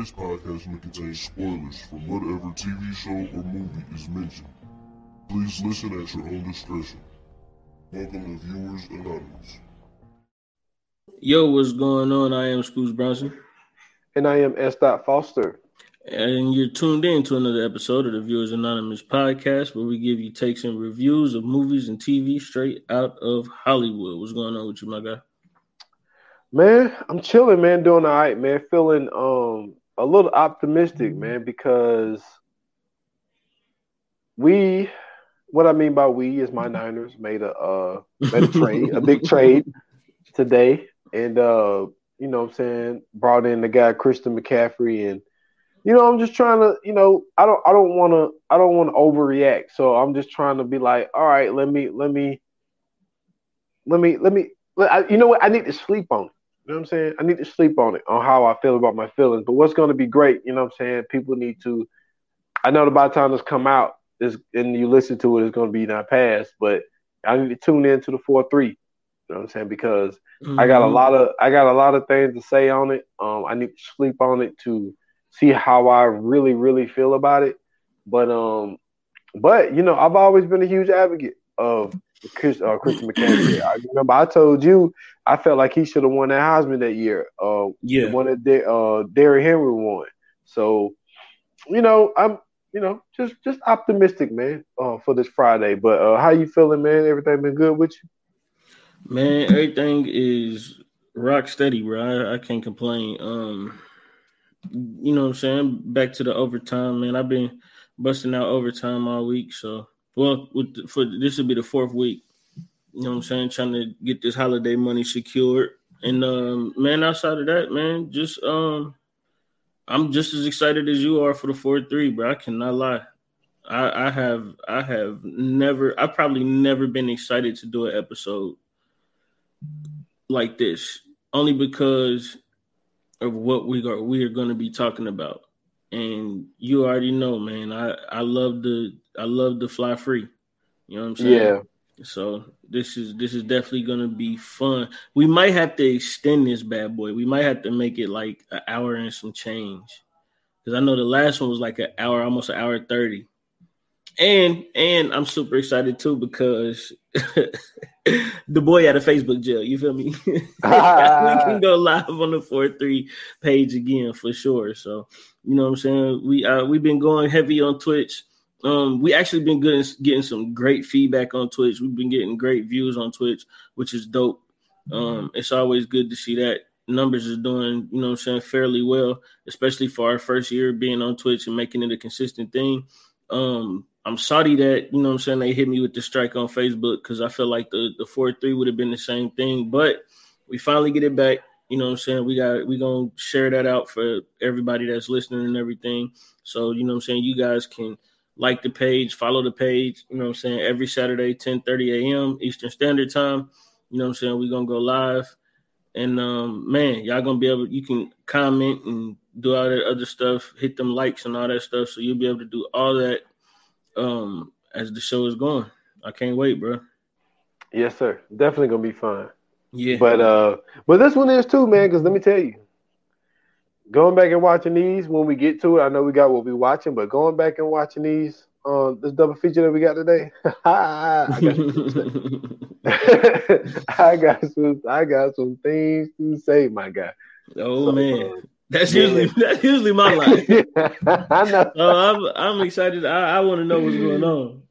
This podcast may contain spoilers from whatever TV show or movie is mentioned. Please listen at your own discretion. Welcome to Viewers Anonymous. Yo, what's going on? I am Scrooge Bronson. And I am S. Dot Foster. And you're tuned in to another episode of the Viewers Anonymous podcast where we give you takes and reviews of movies and TV straight out of Hollywood. What's going on with you, my guy? Man, I'm chilling, man, doing all right, man. Feeling um a little optimistic, man, because we what I mean by we is my Niners made a uh made a trade, a big trade today. And uh, you know what I'm saying, brought in the guy Christian McCaffrey and you know, I'm just trying to, you know, I don't I don't wanna I don't wanna overreact. So I'm just trying to be like, all right, let me let me let me let me let, I, you know what? I need to sleep on it. You know what I'm saying? I need to sleep on it, on how I feel about my feelings. But what's going to be great, you know what I'm saying? People need to. I know that by the time this come out, is and you listen to it, it's going to be not past. But I need to tune in to the four three. You know what I'm saying? Because mm-hmm. I got a mm-hmm. lot of I got a lot of things to say on it. Um, I need to sleep on it to see how I really really feel about it. But um, but you know, I've always been a huge advocate of Chris, uh, Christian McCaffrey. I remember I told you I felt like he should have won that Heisman that year. Uh, yeah, the one that De- uh, Derrick Henry won. So, you know, I'm you know just just optimistic, man, uh, for this Friday. But uh, how you feeling, man? Everything been good with you? Man, everything is rock steady, bro. I, I can't complain. Um, you know what I'm saying? Back to the overtime, man. I've been busting out overtime all week, so well, with, for this will be the fourth week. You know what I'm saying? Trying to get this holiday money secured. And um, man, outside of that, man, just um, I'm just as excited as you are for the four three, bro. I cannot lie. I, I have I have never I've probably never been excited to do an episode like this. Only because of what we are we are gonna be talking about. And you already know, man. I, I love the I love the fly free. You know what I'm saying? Yeah. So this is this is definitely gonna be fun. We might have to extend this bad boy. We might have to make it like an hour and some change. Because I know the last one was like an hour, almost an hour thirty. And and I'm super excited too because the boy out of Facebook jail. You feel me? we can go live on the four three page again for sure. So you know what I'm saying. We uh we've been going heavy on Twitch. Um, we actually been good getting some great feedback on Twitch. We've been getting great views on Twitch, which is dope. Um, it's always good to see that numbers is doing, you know what I'm saying, fairly well, especially for our first year being on Twitch and making it a consistent thing. Um, I'm sorry that, you know I'm saying, they hit me with the strike on Facebook because I feel like the, the 4 3 would have been the same thing, but we finally get it back. You know what I'm saying? We got we gonna share that out for everybody that's listening and everything. So, you know what I'm saying, you guys can like the page, follow the page. You know what I'm saying? Every Saturday, 10 30 a.m. Eastern Standard Time. You know what I'm saying? We're gonna go live. And um, man, y'all gonna be able you can comment and do all that other stuff, hit them likes and all that stuff. So you'll be able to do all that um as the show is going. I can't wait, bro. Yes, sir. Definitely gonna be fun. Yeah. But uh but this one is too, man, because let me tell you, going back and watching these when we get to it, I know we got what we're watching, but going back and watching these, uh, this double feature that we got today, I, got I got some, I got some things to say, my guy. Oh so, man, uh, that's usually that's usually my life. I know. I'm I'm excited. I, I want to know what's going on.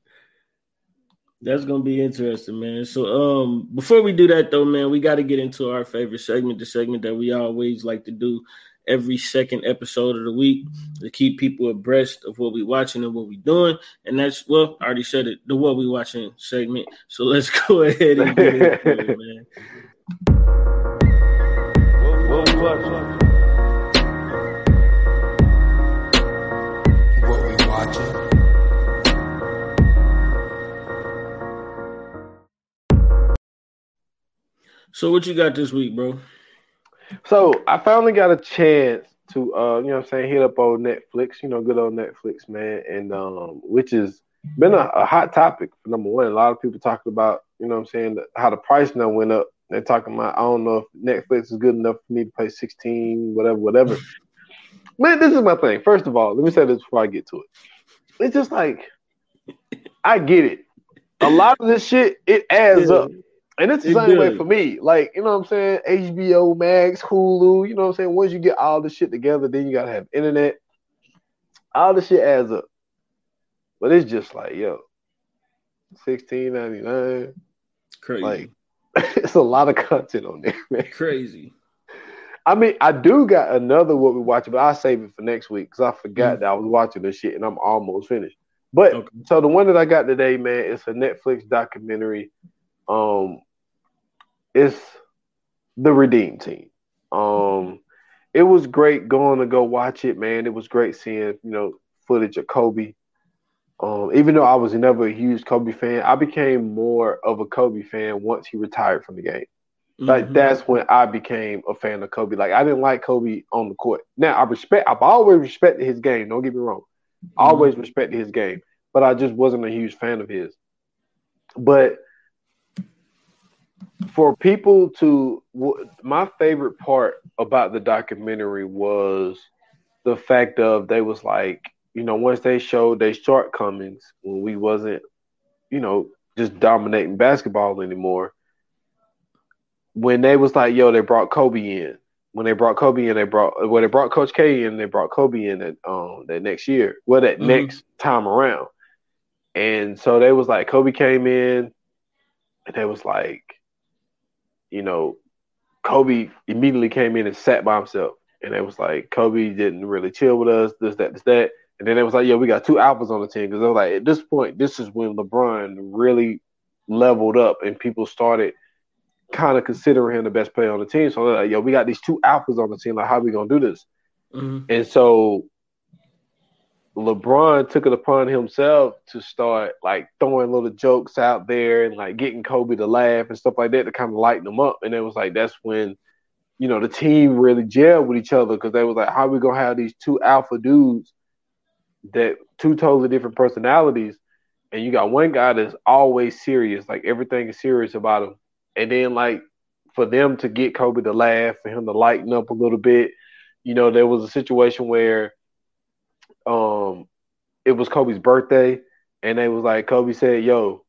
That's gonna be interesting, man. So um before we do that though, man, we gotta get into our favorite segment, the segment that we always like to do every second episode of the week to keep people abreast of what we're watching and what we're doing. And that's well, I already said it, the what we watching segment. So let's go ahead and get into it, man. What we watching? So what you got this week, bro? So I finally got a chance to uh, you know I'm saying, hit up on Netflix, you know, good old Netflix, man, and um, which has been a, a, hot topic for number one. A lot of people talking about, you know I'm saying, how the price now went up. They're talking about I don't know if Netflix is good enough for me to pay 16, whatever, whatever. man, this is my thing. First of all, let me say this before I get to it. It's just like I get it. A lot of this shit it adds up. And it's the It same way for me. Like, you know what I'm saying? HBO Max, Hulu, you know what I'm saying? Once you get all the shit together, then you gotta have internet. All the shit adds up. But it's just like, yo, sixteen ninety nine. Crazy. Like it's a lot of content on there, man. crazy. I mean, I do got another what we watching, but I'll save it for next week because I forgot that I was watching this shit and I'm almost finished. But Okay. so the one that I got today, man, it's a Netflix documentary. Um, it's the Redeem Team. Um, it was great going to go watch it, man. It was great seeing you know footage of Kobe. Um, even though I was never a huge Kobe fan, I became more of a Kobe fan once he retired from the game. Like Mhm. that's when I became a fan of Kobe. Like I didn't like Kobe on the court. Now I respect. I've always respected his game. Don't get me wrong. Always respected his game, but I just wasn't a huge fan of his. But for people to, w- my favorite part about the documentary was the fact of they was like, you know, once they showed their shortcomings when we wasn't, you know, just dominating basketball anymore when they was like, yo, they brought Kobe in. When they brought Kobe in, they brought when they brought Coach K in, they brought Kobe in that um that next year. Well, that Mhm. next time around. And so they was like, Kobe came in, and they was like, you know, Kobe immediately came in and sat by himself. And it was like, Kobe didn't really chill with us, this, that, this, that. And then it was like, yo, we got two alphas on the team. Because they was like, at this point, this is when LeBron really leveled up and people started kind of considering him the best player on the team. So they're like, yo, we got these two alphas on the team. Like, how are we gonna do this? Mhm. And so LeBron took it upon himself to start like throwing little jokes out there and like getting Kobe to laugh and stuff like that to kind of lighten them up. And it was like that's when, you know, the team really gelled with each other because they was like, how we gonna have these two alpha dudes that two totally different personalities, and you got one guy that's always serious, like everything is serious about him, and then like for them to get Kobe to laugh, for him to lighten up a little bit, you know, there was a situation where um it was Kobe's birthday and they was like Kobe said, Yo,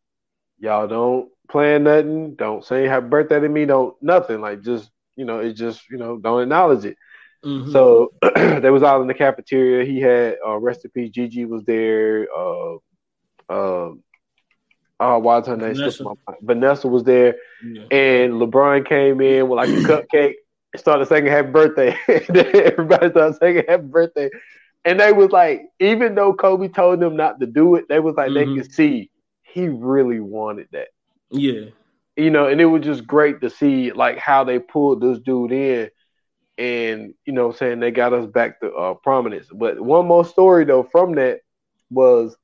y'all don't plan nothing, don't say happy birthday to me, don't nothing. Like just, you know, it's just, you know, don't acknowledge it. Mhm. So they was all in the cafeteria. He had uh rest in peace, Gigi was there, uh uh uh why's her name? Vanessa. Vanessa was there Yeah. and LeBron came in with like a cupcake and started singing happy birthday. Everybody started singing happy birthday. And they was like, even though Kobe told them not to do it, they was like, Mhm. they could see he really wanted that. Yeah. You know, and it was just great to see like how they pulled this dude in and, you know, saying they got us back to uh, prominence. But one more story though from that was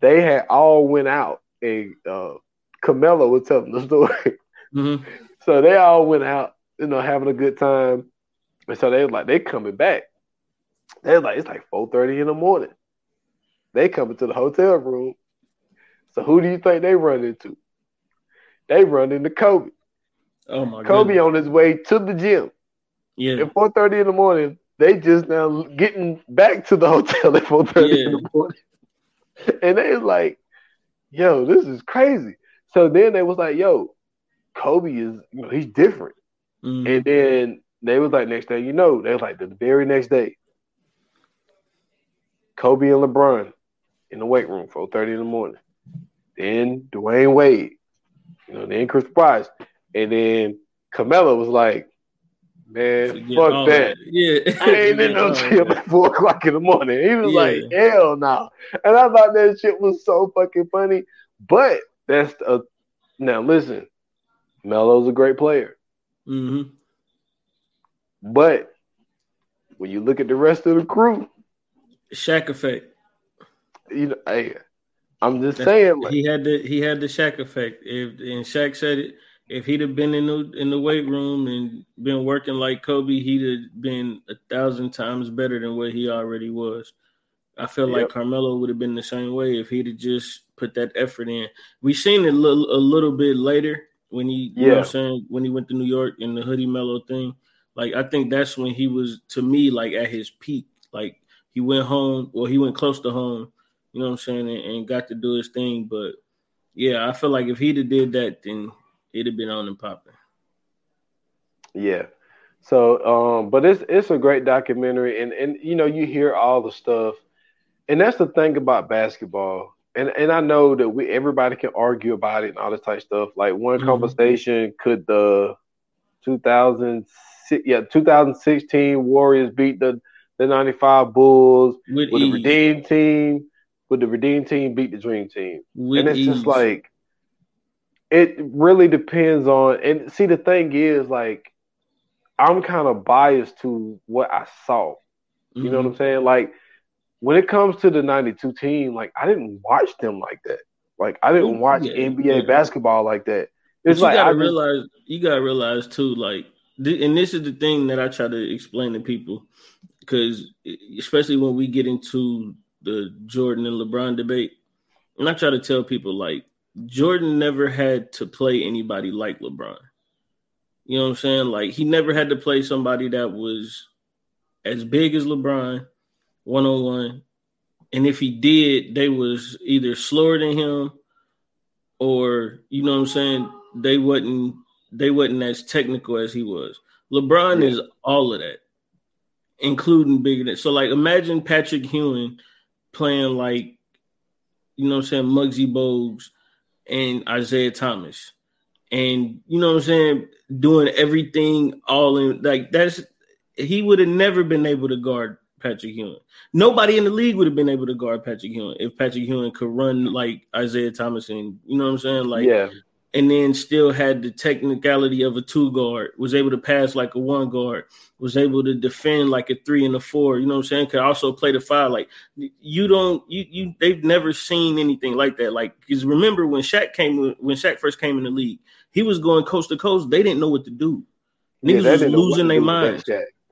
they had all went out and uh Carmelo was telling the story. Mhm. So they all went out, you know, having a good time. And so they was like, they coming back. They was like, it's like 4.30 in the morning. They come into the hotel room. So who do you think they run into? They run into Kobe. Oh my god. Kobe goodness. on his way to the gym Yeah. at 4.30 in the morning. They just now getting back to the hotel at 4.30 in Yeah. the morning. And they was like, yo, this is crazy. So then they was like, yo, Kobe is, you know, he's different. Mhm. And then they was like, next day, you know, they was like the very next day, Kobe and LeBron in the weight room, four thirty in the morning. Then Dwyane Wade, you know, then Chris Price, and then Carmelo was like, man, Forget fuck all that. Yeah. I ain't in no gym at four o'clock in the morning. He was Yeah. like, hell no. And I thought that shit was so fucking funny. But that's a now listen, Melo's a great player. Mhm. But when you look at the rest of the crew, Shaq effect. you know, hey, I'm just That's- saying, like, He had the he had the Shaq effect. If and Shaq said it, if he'd have been in the in the weight room and been working like Kobe, he'd have been a thousand times better than what he already was. I feel like Carmelo would have been the same way if he'd have just put that effort in. We seen it a little, a little bit later when he, you know what Yeah. I'm saying, when he went to New York and the Hoodie Melo thing. Like I think that's when he was to me like at his peak. Like he went home, well, he went close to home. You know what I'm saying, and, and got to do his thing. But yeah, I feel like if he'd have did that, then it'd have been on and popping. Yeah. So, um, but it's it's a great documentary, and and you know you hear all the stuff, and that's the thing about basketball. And and I know that we everybody can argue about it and all this type of stuff. Like one mm-hmm. conversation, could the 2006 yeah 2016 Warriors beat the the 95 Bulls with, with the Redeem team? Would the Redeem team beat the Dream team? With and it's ease. just like it really depends on. And see, the thing is, like I'm kind of biased to what I saw. You mm-hmm. know what I'm mm-hmm. saying? Like when it comes to the 92 team, like I didn't watch them like that. Like I didn't watch yeah, NBA yeah. basketball like that. It's but like you gotta I realize you gotta realize too, like and this is the thing that I try to explain to people because especially when we get into the Jordan and LeBron debate, and I try to tell people like Jordan never had to play anybody like LeBron. You know what I'm saying? Like he never had to play somebody that was as big as LeBron, one on one. And if he did, they was either slower than him or you know what I'm saying, they wasn't they wasn't as technical as he was. LeBron yeah. is all of that, including bigger than so like imagine Patrick Ewing playing like you know what I'm saying, Muggsy Bogues and Isiah Thomas and you know what I'm saying, doing everything all in like that's he would have never been able to guard Patrick Ewing. Nobody in the league would have been able to guard Patrick Ewing if Patrick Ewing could run like Isiah Thomas and you know what I'm saying, like yeah. And then still had the technicality of a two guard, was able to pass like a one guard, was able to defend like a three and a four. You know what I'm saying? Could also play the five. Like you don't, you you they've never seen anything like that. Like because remember when Shaq came when Shaq first came in the league, he was going coast to coast. They didn't know what to do. Niggas yeah, was losing their minds.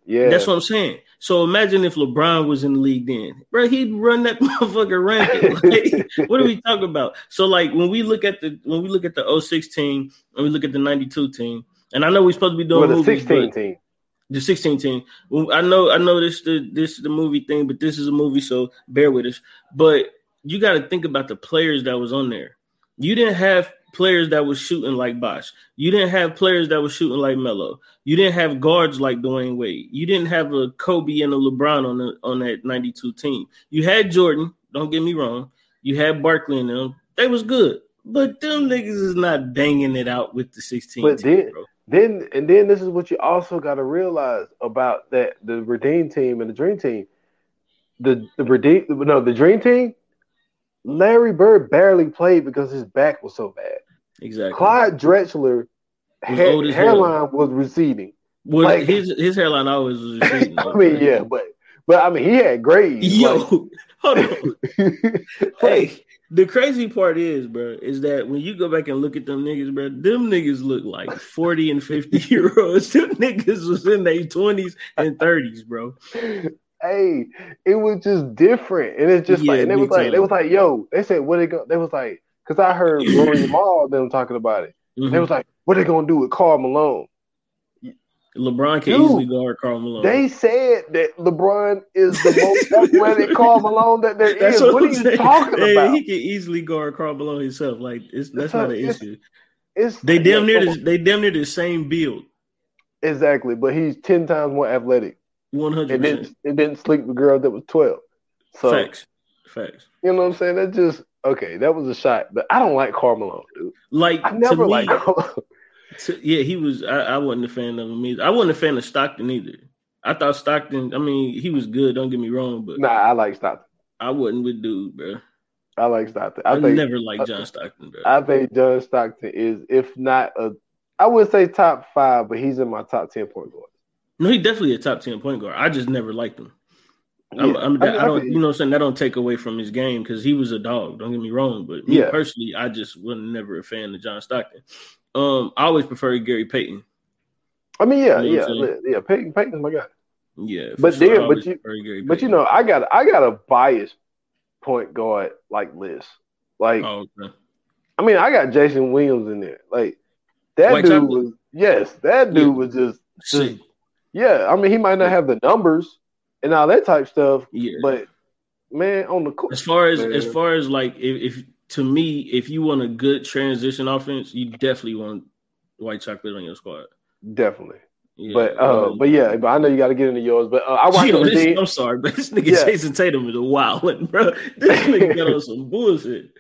Yeah, that's what I'm saying. So imagine if LeBron was in the league then, bro. He'd run that motherfucker rampant. Like, what are we talking about? So like when we look at the when we look at the 06 team and we look at the 92 team, and I know we're supposed to be doing well, the movies, 16 team. The 16 team. I know I know this the this is the movie thing, but this is a movie, so bear with us. But you got to think about the players that was on there. You didn't have players that was shooting like Bosh. You didn't have players that was shooting like Melo. You didn't have guards like Dwyane Wade. You didn't have a Kobe and a LeBron on the on that 92 team. You had Jordan, don't get me wrong. You had Barkley and them. They was good. But them niggas is not banging it out with the 16 but team, then, bro. Then and then this is what you also got to realize about that the Redeem team and the Dream team. The the Redeem no the Dream team Larry Bird barely played because his back was so bad. Exactly. Clyde Drexler hairline hell. was receding. Well, like, his his hairline always was receding. I mean, yeah, but but I mean, he had grades. Yo, like, hold on. hey, the crazy part is, bro, is that when you go back and look at them niggas, bro, them niggas look like 40 and 50 year olds. Them niggas was in their 20s and 30s, bro hey, it was just different. And it's just yeah, like, and they was like, they was like, yo, they said, what they go, they was like, because I heard Rory Mal them talking about it. Mm-hmm. They was like, what they gonna do with Karl Malone? LeBron can Dude, easily guard Karl Malone. They said that LeBron is the most athletic Karl Malone that there that's is. What, what are you saying. talking hey, about? He can easily guard Karl Malone himself. Like it's that's, not an issue. It's they damn near the, they damn near the same build. Exactly, but he's ten times more athletic. One hundred. It didn't. It didn't sleep with a girl that was twelve. So facts. Facts. You know what I'm saying? That just okay. That was a shot, but I don't like Karl Malone, dude. Like I never Carmelo. yeah, he was. I, I wasn't a fan of him either. I wasn't a fan of Stockton either. I thought Stockton. I mean, he was good. Don't get me wrong, but nah, I like Stockton. I wasn't with dude, bro. I like Stockton. I, I think, never liked John Stockton, bro. I think John Stockton is, if not a, I would say top five, but he's in my top ten point guard. No, he definitely a top ten point guard. I just never liked him. Yeah. I'm, I'm, I, mean, I don't, you know, what I'm saying that don't take away from his game because he was a dog. Don't get me wrong, but me yeah. personally, I just was never a fan of John Stockton. Um, I always preferred Gary Payton. I mean, yeah, you know yeah, yeah. Payton, Payton's my guy. Yeah, but sure. then, but you, but you know, I got, I got a biased point guard like this. Like, oh, okay. I mean, I got Jason Williams in there. Like that White dude chocolate? was, yes, that dude yeah. was just, just yeah, I mean, he might not have the numbers, and all that type stuff. Yeah. But man, on the court, as far as man. as far as like if, if to me, if you want a good transition offense, you definitely want white chocolate on your squad. Definitely. Yeah, but uh, but yeah, but I know you got to get into yours. But uh, I watched Yo, the this, I'm sorry, but this nigga Yeah. Jayson Tatum is a wild one, bro. This nigga got on some bullshit.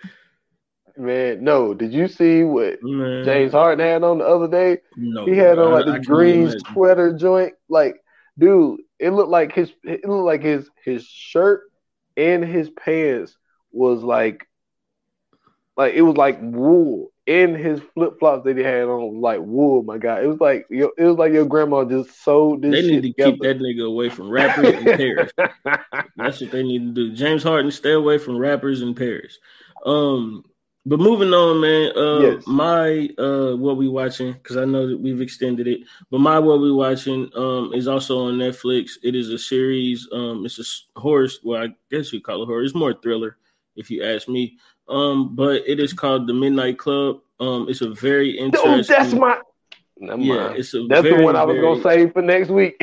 Man, no. Did you see what Man, James Harden had on the other day? no, He had on like this green sweater joint. Like, dude, it looked like his it looked like his his shirt and his pants was like like it was like wool. And his flip flops that he had on like wool. My God, it was like your- it was like your grandma just sewed this They need to together. keep that nigga away from rappers and Paris. That's what they need to do. James Harden, stay away from rappers in Paris. Um, but moving on, man. Uh, Yes. my uh, what we watching? Because I know that we've extended it, but my what we watching um is also on Netflix. It is a series. Um, it's a horror. Well, I guess you call it horror. It's more thriller, if you ask me. Um, but it is called The Midnight Club. Um, it's a very interesting. Dude, that's my. Never yeah. mind. It's a That's the one I was very- gonna save for next week.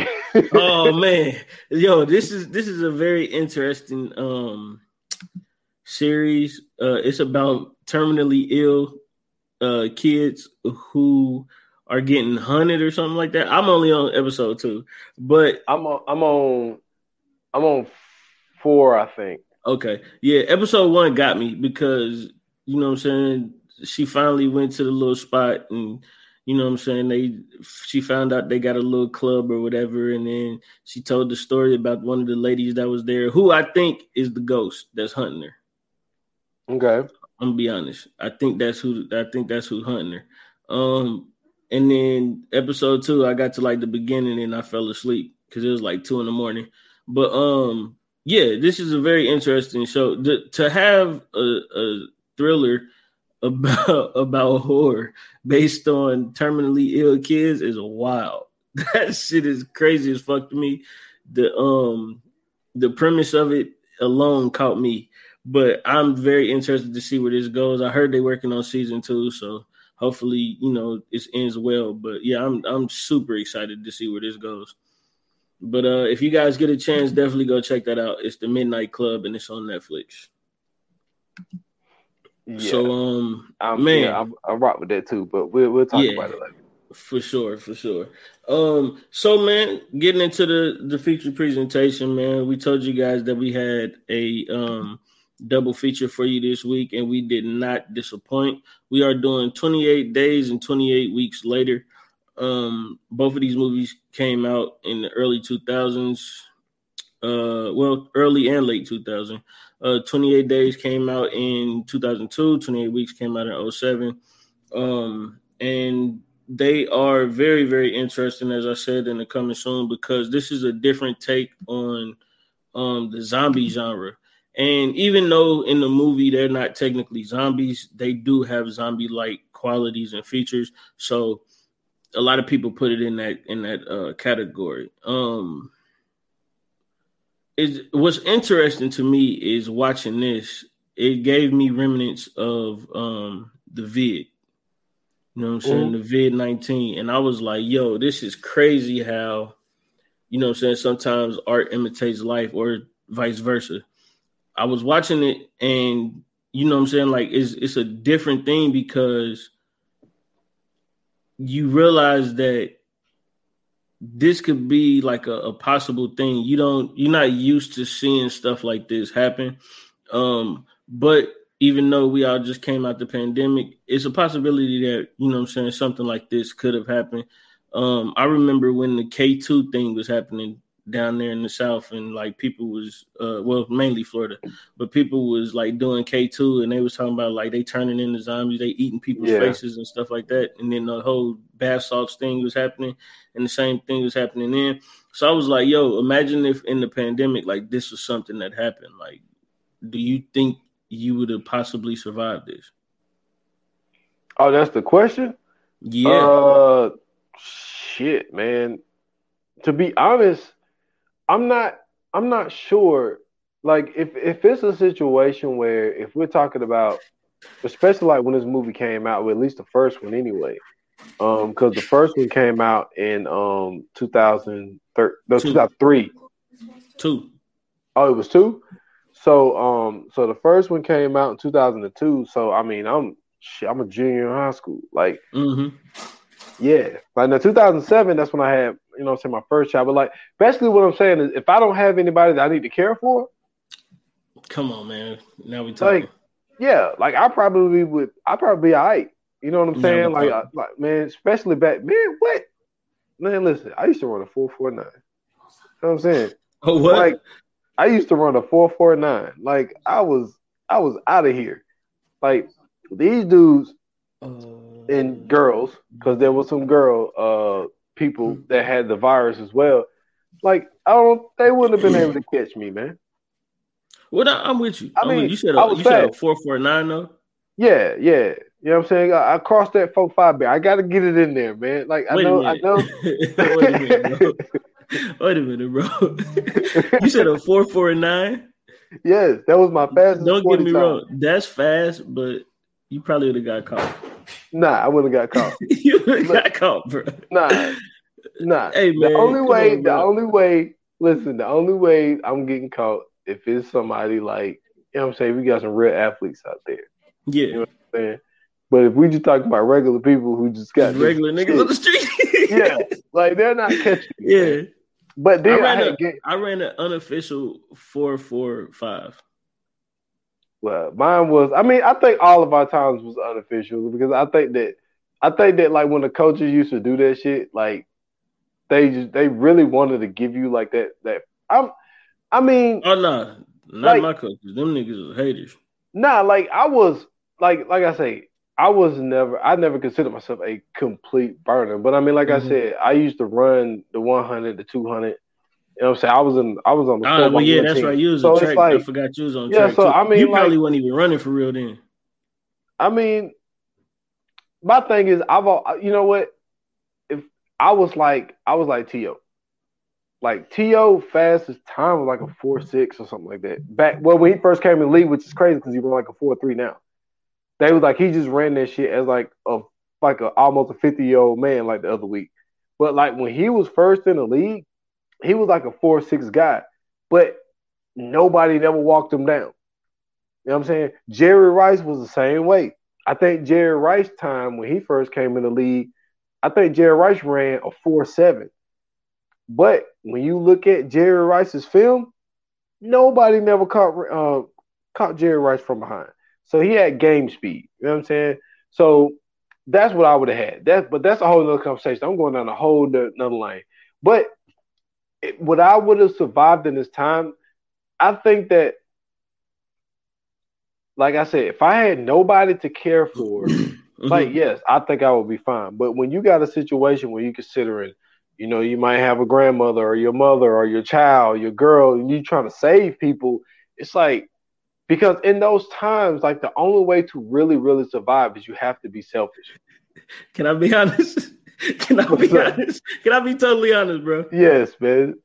oh man yo this is this is a very interesting um series uh it's about terminally ill uh kids who are getting hunted or something like that i'm only on episode two but I'm on. I'm on. I'm on four, I think. okay yeah episode one got me because you know what i'm saying she finally went to the little spot and you know what I'm saying? They she found out they got a little club or whatever, and then she told the story about one of the ladies that was there, who I think is the ghost that's hunting her. Okay. I'm gonna be honest. I think that's who I think that's who hunting her. Um, and then episode two, I got to like the beginning and I fell asleep because it was like two in the morning. But um, yeah, this is a very interesting show. The, to have a, a thriller about about horror based on terminally ill kids is wild. That shit is crazy as fuck to me. The um the premise of it alone caught me, but I'm very interested to see where this goes. I heard they're working on season two, so hopefully, you know, it ends well. But yeah, I'm I'm super excited to see where this goes. But uh if you guys get a chance, definitely go check that out. It's the Midnight Club and it's on Netflix. Yeah. So um I'm, man. yeah, I'm, I rock with that too, but we'll we'll talk Yeah. about it later. For sure, for sure. Um, so man, getting into the the feature presentation, man, we told you guys that we had a um double feature for you this week, and we did not disappoint. We are doing 28 days and 28 weeks later. Um, both of these movies came out in the early 2000s. Uh, well, early and late 2000. Uh, 28 days came out in 2002. 28 weeks came out in 07. Um, and they are very very interesting as i said in the coming soon because this is a different take on um the zombie genre and even though in the movie they're not technically zombies they do have zombie like qualities and features so a lot of people put it in that in that uh category um is what's interesting to me is watching this it gave me remnants of um the vid you know what I'm saying? The vid 19. And I was like, yo, this is crazy how, you know what I'm saying, sometimes art imitates life or vice versa. I was watching it and you know what I'm saying? Like it's it's a different thing because you realize that this could be like a, a possible thing. You don't you're not used to seeing stuff like this happen. Um, but even though we all just came out the pandemic, it's a possibility that, you know I'm saying, something like this could have happened. Um, I remember when the K2 thing was happening down there in the South and like people was, uh, well, mainly Florida, but people was like doing K2 and they was talking about like they turning into zombies, they eating people's Yeah. faces and stuff like that. And then the whole bath salts thing was happening and the same thing was happening then. So I was like, yo, imagine if in the pandemic, like this was something that happened. Like, do you think you would have possibly survived this? Oh, that's the question. Yeah. Uh, shit, man. To be honest, I'm not. I'm not sure. Like, if if it's a situation where if we're talking about, especially like when this movie came out, well, at least the first one anyway, um, because the first one came out in um 2003, no, Two. 2003. Two. Oh, it was two. So um, so the first one came out in 2002. So I mean, I'm shit, I'm a junior in high school. Like, Mm-hmm. yeah, like in 2007, that's when I had you know, what I'm saying my first child. But like, basically, what I'm saying is, if I don't have anybody that I need to care for, Come on, man. Now we talking. like, yeah, like I probably would, I probably be all right. You know what I'm saying? Like, I, like man, especially back, man, what? Man, listen, I used to run a four four nine. You know what I'm saying? oh, what? Like, I used to run a four four nine. Like, I was, I was out of here. Like these dudes and girls, because there was some girl uh people hmm. that had the virus as well. Like, I don't, they wouldn't have been able to catch me, man. Well, I- I'm with you. I I'm mean, you. said I a, you said a four four nine though. Yeah, yeah. You know what I'm saying? I, I crossed that four five. I got to get it in there, man. Like I Wait know, I know. Wait a minute, bro. Wait a minute, bro. you said a four four nine. Yes, that was my fastest. Don't get me time. wrong. That's fast, but you probably would have got caught. Nah, I wouldn't have got caught. you would have got caught, bro. Nah, nah. Hey, man, the only way, on, the bro. only way. Listen, the only way I'm getting caught if it's somebody like you know what I'm saying. We got some real athletes out there. Yeah, Man. But if we just talking about regular people who just got Just regular niggas on the street. yeah, like they're not catching. me, yeah. man. But then I I, ran had a- get, I ran an unofficial four four five. Well, mine was. I mean, I think all of our times was unofficial because I think that I think that like when the coaches used to do that shit, like they just they really wanted to give you like that that. I'm. I mean, Oh no, not Like- my coaches. Them niggas was haters. Nah, like I was like like I say, I was never I never considered myself a complete burner. But I mean, like Mhm. I said, I used to run the one hundred, the two hundred. You know what I'm saying? I was in I was on the ah, four well, yeah, that's team. right. You was so a it's track. I forgot you was on Yeah, track. so too. I mean, you probably like- wasn't even running for real then. I mean, my thing is I've you know what? If I was like I was like To, like To fastest time was like a four six or something like that. Back well when he first came in the league, which is crazy because he ran like a four three now. They was like he just ran that shit as like a like a almost a fifty year old man like the other week. But like when he was first in the league, he was like a four six guy, but nobody never walked him down. You know what I'm saying? Jerry Rice was the same way. I think Jerry Rice time when he first came in the league, I think Jerry Rice ran a four seven. But when you look at Jerry Rice's film, nobody never caught uh, caught Jerry Rice from behind. So he had game speed. You know what I'm saying? So that's what I would have had. That, but that's a whole nother conversation. I'm going down a whole another lane. But it, what I would have survived in this time, I think that, like I said, if I had nobody to care for, like Mhm. yes, I think I would be fine. But when you got a situation where you're considering, you know, you might have a grandmother or your mother or your child, your girl, and you trying to save people, it's like because in those times, like the only way to really, really survive is you have to be selfish. Can I be honest? Can I be honest? Can I be totally honest, bro? Yes, man.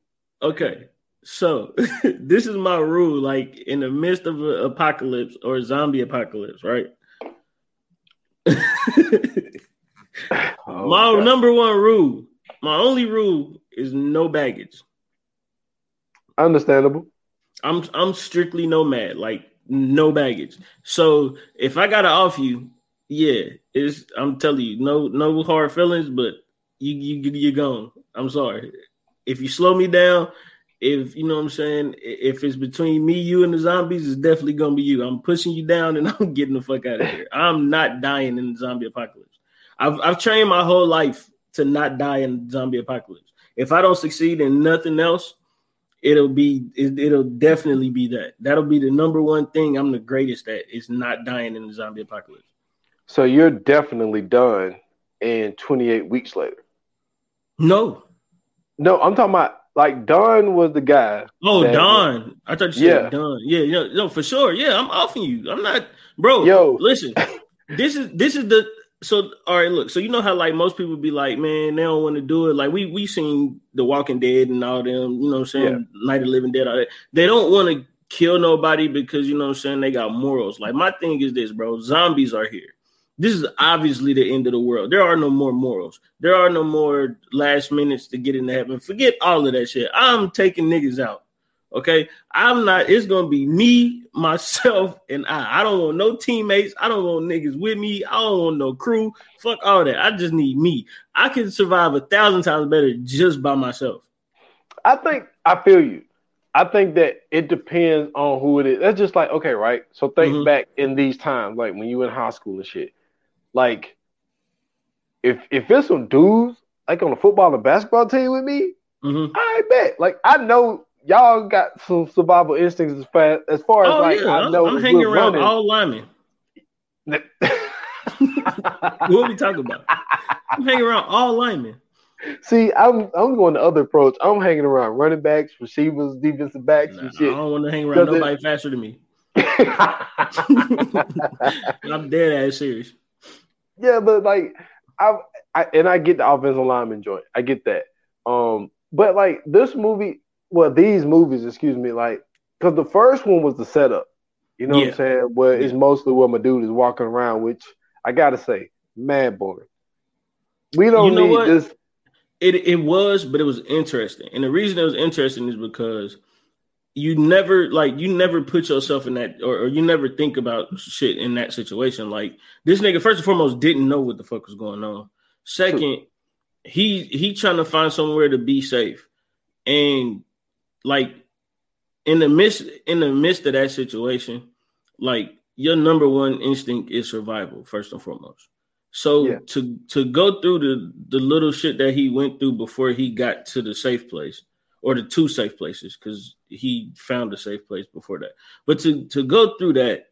Okay. So this is my rule, like in the midst of an apocalypse or a zombie apocalypse, right? Oh, my God. number one rule, my only rule is no baggage. Understandable. I'm I'm strictly nomad, like no baggage. So if I gotta off you, yeah, it's I'm telling you, no no hard feelings, but you you you're gone. I'm sorry. If you slow me down, if you know what I'm saying, if it's between me, you, and the zombies, it's definitely gonna be you. I'm pushing you down and I'm getting the fuck out of here. I'm not dying in the zombie apocalypse. I've I've trained my whole life to not die in the zombie apocalypse. If I don't succeed in nothing else, it'll be it, it'll definitely be that. That'll be the number one thing I'm the greatest at is not dying in the zombie apocalypse. So you're definitely done in 28 weeks later. No. No, I'm talking about like Don was the guy. Oh, that- Don. I thought you Yeah. said Don. Yeah, yeah, no, for sure. Yeah, I'm offing you. I'm not, bro. Yo. listen. This is this is the so all right. Look, so you know how like most people be like, man, they don't want to do it. Like we we seen The Walking Dead and all them. You know what I'm saying? Yeah. Night of the Living Dead. All that. They don't want to kill nobody because you know what I'm saying. They got morals. Like my thing is this, bro. Zombies are here. This is obviously the end of the world. There are no more morals. There are no more last minutes to get into heaven. Forget all of that shit. I'm taking niggas out. Okay, I'm not. It's gonna be me, myself, and I. I don't want no teammates. I don't want niggas with me. I don't want no crew. Fuck all that. I just need me. I can survive a thousand times better just by myself. I think I feel you. I think that it depends on who it is. That's just like okay, right? So think mm-hmm. back in these times, like when you were in high school and shit. Like, if if it's some dudes like on the football and basketball team with me, mm-hmm. I bet. Like I know y'all got some survival instincts as far as far as oh, like yeah. I know. I'm hanging around running. all linemen. what are we talking about? I'm hanging around all linemen. See, I'm I'm going the other approach. I'm hanging around running backs, receivers, defensive backs, nah, and shit. I don't want to hang around nobody it... faster than me. I'm dead ass serious. Yeah, but like I, I and I get the offensive lineman joint. I get that. Um, but like this movie, well, these movies, excuse me, like because the first one was the setup. You know yeah. what I'm saying? Where yeah. it's mostly where my dude is walking around, which I gotta say, mad boring. We don't you know need what? this. It it was, but it was interesting, and the reason it was interesting is because you never like you never put yourself in that or, or, you never think about shit in that situation. Like this nigga, first and foremost, didn't know what the fuck was going on. Second, he he trying to find somewhere to be safe. And like in the midst in the midst of that situation, like your number one instinct is survival, first and foremost. So yeah. to to go through the the little shit that he went through before he got to the safe place or the two safe places because he found a safe place before that. But to to go through that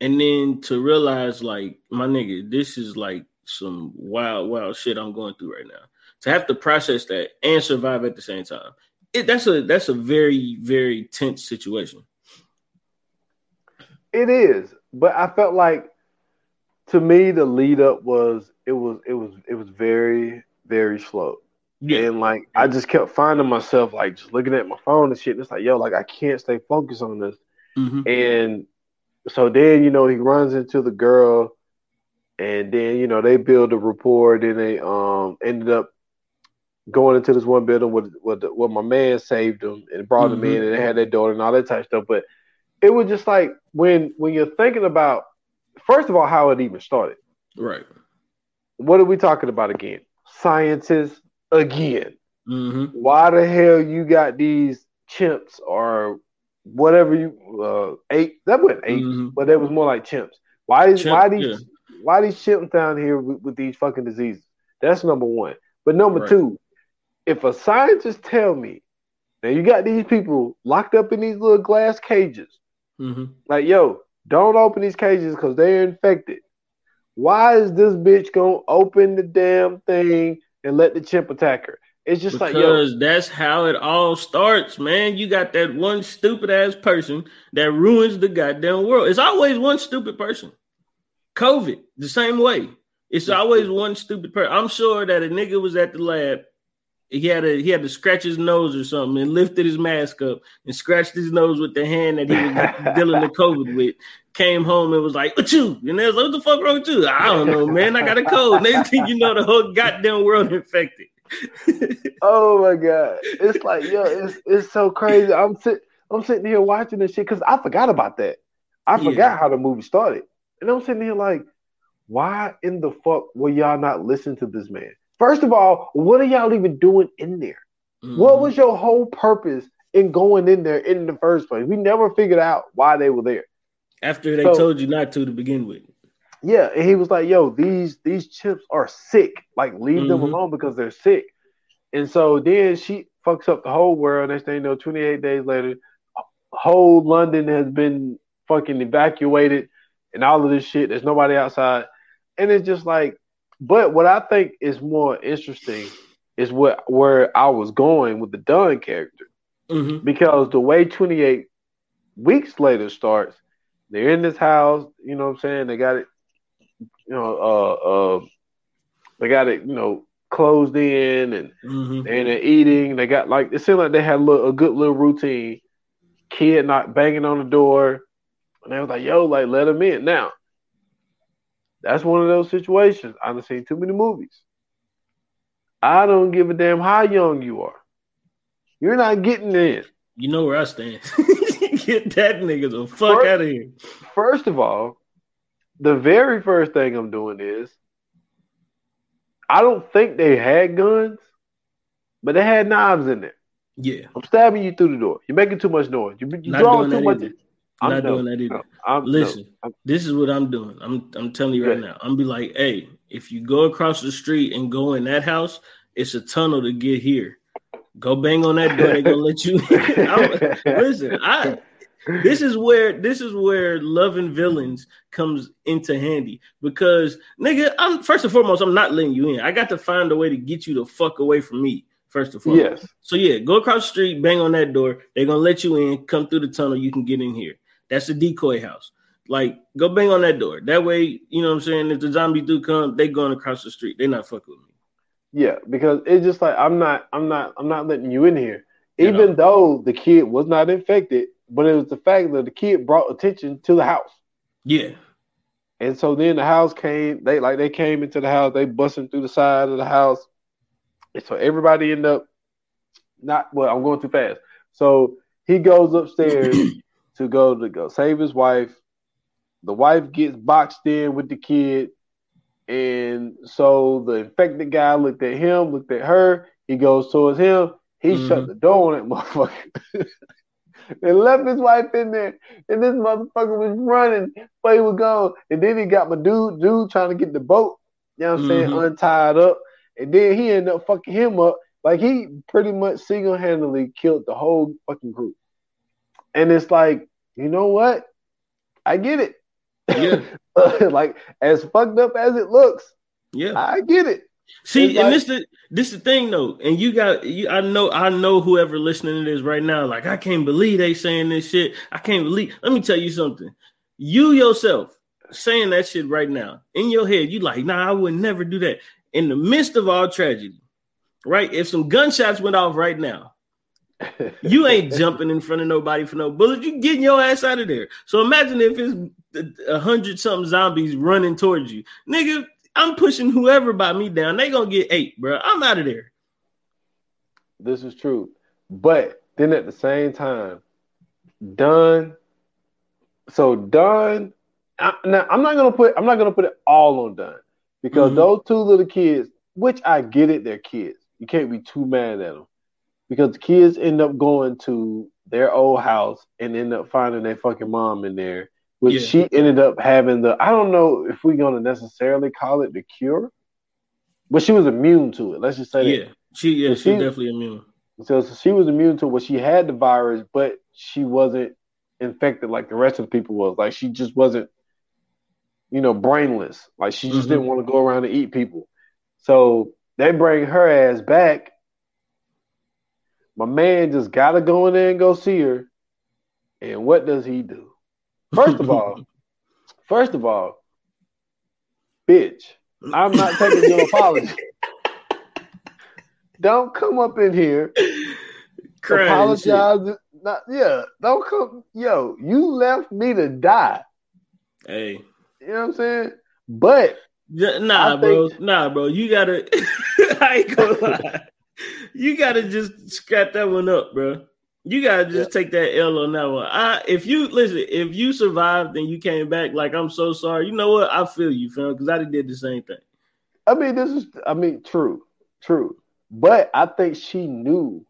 and then to realize like my nigga, this is like some wild wild shit I'm going through right now. To have to process that and survive at the same time, it, that's a that's a very very tense situation. It is, but I felt like to me the lead up was it was it was it was very very slow. Yeah. And like I just kept finding myself like just looking at my phone and shit. And it's like, yo, like I can't stay focused on this. Mm-hmm. And so then, you know, he runs into the girl and then, you know, they build a rapport. Then they um ended up going into this one building with with, with my man saved them and brought mm-hmm. them in and they had their daughter and all that type of stuff. But it was just like when when you're thinking about first of all how it even started. Right. What are we talking about again? Scientists again. Mm-hmm. Why the hell you got these chimps or whatever you uh eight that wasn't 8 mm-hmm. but it was more like chimps. Why is Chimp, why these yeah. why these chimps down here with, with, these fucking diseases? That's number one. But number right. two, if a scientist tell me now you got these people locked up in these little glass cages, mm-hmm. like yo, don't open these cages because they're infected. Why is this bitch gonna open the damn thing and let the chimp attack her. It's just because like because that's how it all starts, man. You got that one stupid ass person that ruins the goddamn world. It's always one stupid person. COVID, the same way. It's always one stupid person. I'm sure that a nigga was at the lab. He had a he had to scratch his nose or something and lifted his mask up and scratched his nose with the hand that he was dealing the COVID with came home and was like, "What you?" And they was like, "What the fuck wrong with you?" I don't know, man. I got a cold. They think you know the whole goddamn world infected. oh my god, it's like yo, it's it's so crazy. I'm sitting I'm sitting here watching this shit because I forgot about that. I forgot yeah. how the movie started, and I'm sitting here like, why in the fuck will y'all not listen to this man? First of all, what are y'all even doing in there? Mm-hmm. What was your whole purpose in going in there in the first place? We never figured out why they were there. After they so, told you not to to begin with. Yeah, and he was like, "Yo, these these chips are sick. Like, leave mm-hmm. them alone because they're sick." And so then she fucks up the whole world. Next thing you know, 28 days later, whole London has been fucking evacuated and all of this shit. There's nobody outside, and it's just like. But what I think is more interesting is what where I was going with the Don character, mm-hmm. because the way 28 weeks later starts they're in this house, you know what I'm saying? They got it, you know, uh, uh, they got it, you know, closed in and mm-hmm. and they're eating. They got like it seemed like they had a, little, a good little routine. Kid not banging on the door, and they was like, "Yo, like let him in." Now, that's one of those situations. I've seen too many movies. I don't give a damn how young you are. You're not getting in You know where I stand. Get that nigga the fuck First- out of here. First of all, the very first thing I'm doing is I don't think they had guns, but they had knives in there. Yeah, I'm stabbing you through the door. You're making too much noise. You, you're drawing too much. either. I'm not no, doing that either. no, no, Listen, I'm- this is what I'm doing. I'm I'm telling you right Yeah. now. I'm be like, hey, if you go across the street and go in that house, it's a tunnel to get here. Go bang on that door. They're gonna let you. in. Listen, I this is where this is where loving villains comes into handy because nigga, I'm first and foremost, I'm not letting you in. I got to find a way to get you the fuck away from me. First and foremost. yes, So yeah, go across the street, bang on that door. They're gonna let you in. Come through the tunnel. You can get in here. That's the decoy house. Like, go bang on that door. That way, you know what I'm saying. If the zombies do come, they going across the street. They're not fucking with me. yeah, because it's just like I'm not, I'm not, I'm not letting you in here. Even though the kid was not infected, but it was the fact that the kid brought attention to the house. Yeah, And so then the house came, they like they came into the house, they busting through the side of the house. And so everybody ended up not well, I'm going too fast. So he goes upstairs to go to go save his wife. The wife gets boxed in with the kid. And so the infected guy looked at him, looked at her. He goes towards him. He shut Mhm. the door on that motherfucker. they left his wife in there, and this motherfucker was running but he was gone. And then he got my dude, dude trying to get the boat, you know what I'm saying, Mhm. untied up. And then he ended up fucking him up. Like he pretty much single handedly killed the whole fucking group. And it's like, you know what? I get it. Yeah. like as fucked up as it looks, yeah. I get it. See, It's and this the this the thing though, and you got you. I know, I know whoever listening to this right now, like I can't believe they saying this shit. I can't believe. Let me tell you something. You yourself saying that shit right now in your head, you like, nah, I would never do that. In the midst of all tragedy, right? If some gunshots went off right now, you ain't jumping in front of nobody for no bullet. You getting your ass out of there. So imagine if it's a hundred something zombies running towards you, nigga. I'm pushing whoever by me down. They gonna get eight, bro. I'm out of there. This is true. But then at the same time, Don. So Don. I, now I'm not gonna put I'm not gonna put it all on Don because Mhm. those two little kids, which I get it, they're kids. You can't be too mad at them because the kids end up going to their old house and end up finding their fucking mom in there, which Yeah. she ended up having the. I don't know if we're gonna necessarily call it the cure, but she was immune to it. Let's just say that. Yeah, she yeah, But she- definitely immune. So, so she was immune to what she had the virus, but she wasn't infected like the rest of the people was. Like she just wasn't, you know, brainless. Like she just Mhm. didn't want to go around and eat people. So they bring her ass back. My man just gotta go in there and go see her. And what does he do? First of all, first of all, bitch, I'm not taking your apology. Don't come up in here shit. apologize. Not, yeah, don't come. Yo, you left me to die. Hey, You know what I'm saying? But nah, I bro, nah, bro. You gotta. I ain't gonna lie. You gotta just scrap that one up, bro. You gotta just take that L on that one. I, if you listen, if you survived and you came back, like I'm so sorry. You know what? I feel you, fam, because I did the same thing. I mean, this is. I mean, true, true. But I think she knew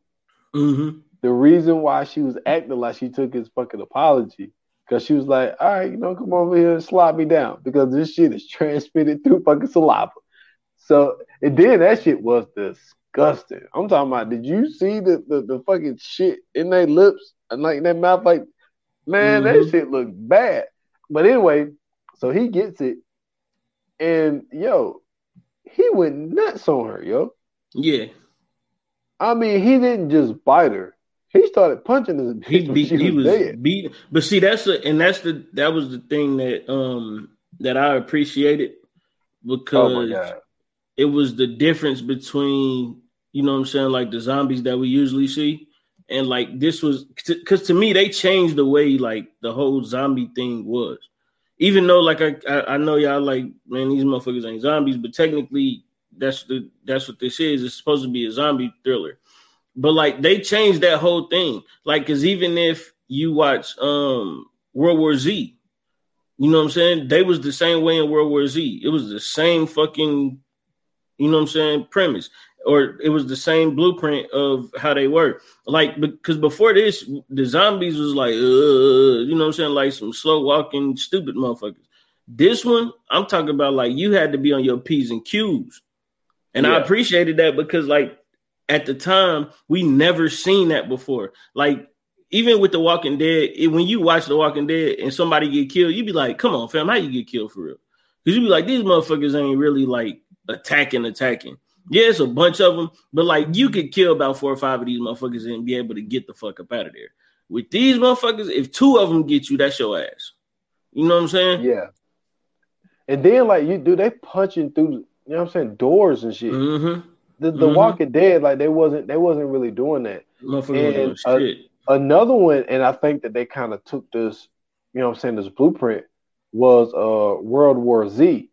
Mm-hmm. the reason why she was acting like she took his fucking apology because she was like, "All right, you know, come over here and slap me down because this shit is transmitted through fucking saliva." So, and then that shit was disgusting. I'm talking about. Did you see the the, the fucking shit in their lips and like in their mouth? Like, man, that Mhm. shit looked bad. But anyway, so he gets it, and yo, he went nuts on her, yo. Yeah, I mean, he didn't just bite her. He started punching bitch he when beat. she He was was beat. But see, that's the and that's the that was the thing that um that I appreciated because Oh it was the difference between you know what I'm saying like the zombies that we usually see and like this was because to me they changed the way like the whole zombie thing was even though like I, I I know y'all like man these motherfuckers ain't zombies but technically that's the that's what this is it's supposed to be a zombie thriller But like they changed that whole thing. Like, cause even if you watch um World War Z, you know what I'm saying? They was the same way in World War Z. It was the same fucking, you know what I'm saying, premise. Or it was the same blueprint of how they were. Like because before this, the zombies was like, uh, you know what I'm saying, like some slow walking, stupid motherfuckers. This one, I'm talking about like you had to be on your P's and Q's. And yeah. I appreciated that because like at the time, we never seen that before. Like even with The Walking Dead, it, when you watch The Walking Dead and somebody get killed, you'd be like, "Come on, fam, how you get killed for real?" Because you'd be like, "These motherfuckers ain't really like attacking, attacking." Yeah, it's a bunch of them, but like you could kill about four or five of these motherfuckers and be able to get the fuck up out of there. With these motherfuckers, if two of them get you, that's your ass. You know what I'm saying? Yeah. And then like you do, they punching through, you know what I'm saying, doors and shit. Mm-hmm. The, the mm-hmm. Walking Dead, like they wasn't, they wasn't really doing that. And, uh, another one, and I think that they kind of took this, you know, what I'm saying this blueprint was uh World War Z.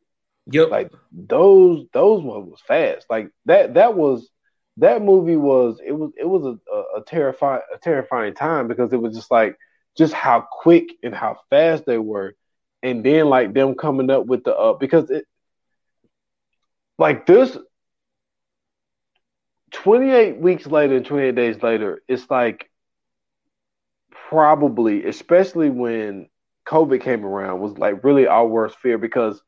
Yep. Like those those ones was fast. Like that that was that movie was it was it was a, a, a terrifying a terrifying time because it was just like just how quick and how fast they were, and then like them coming up with the uh because it like this 28 weeks later and 28 days later it's like probably, especially when COVID came around, was like really our worst fear because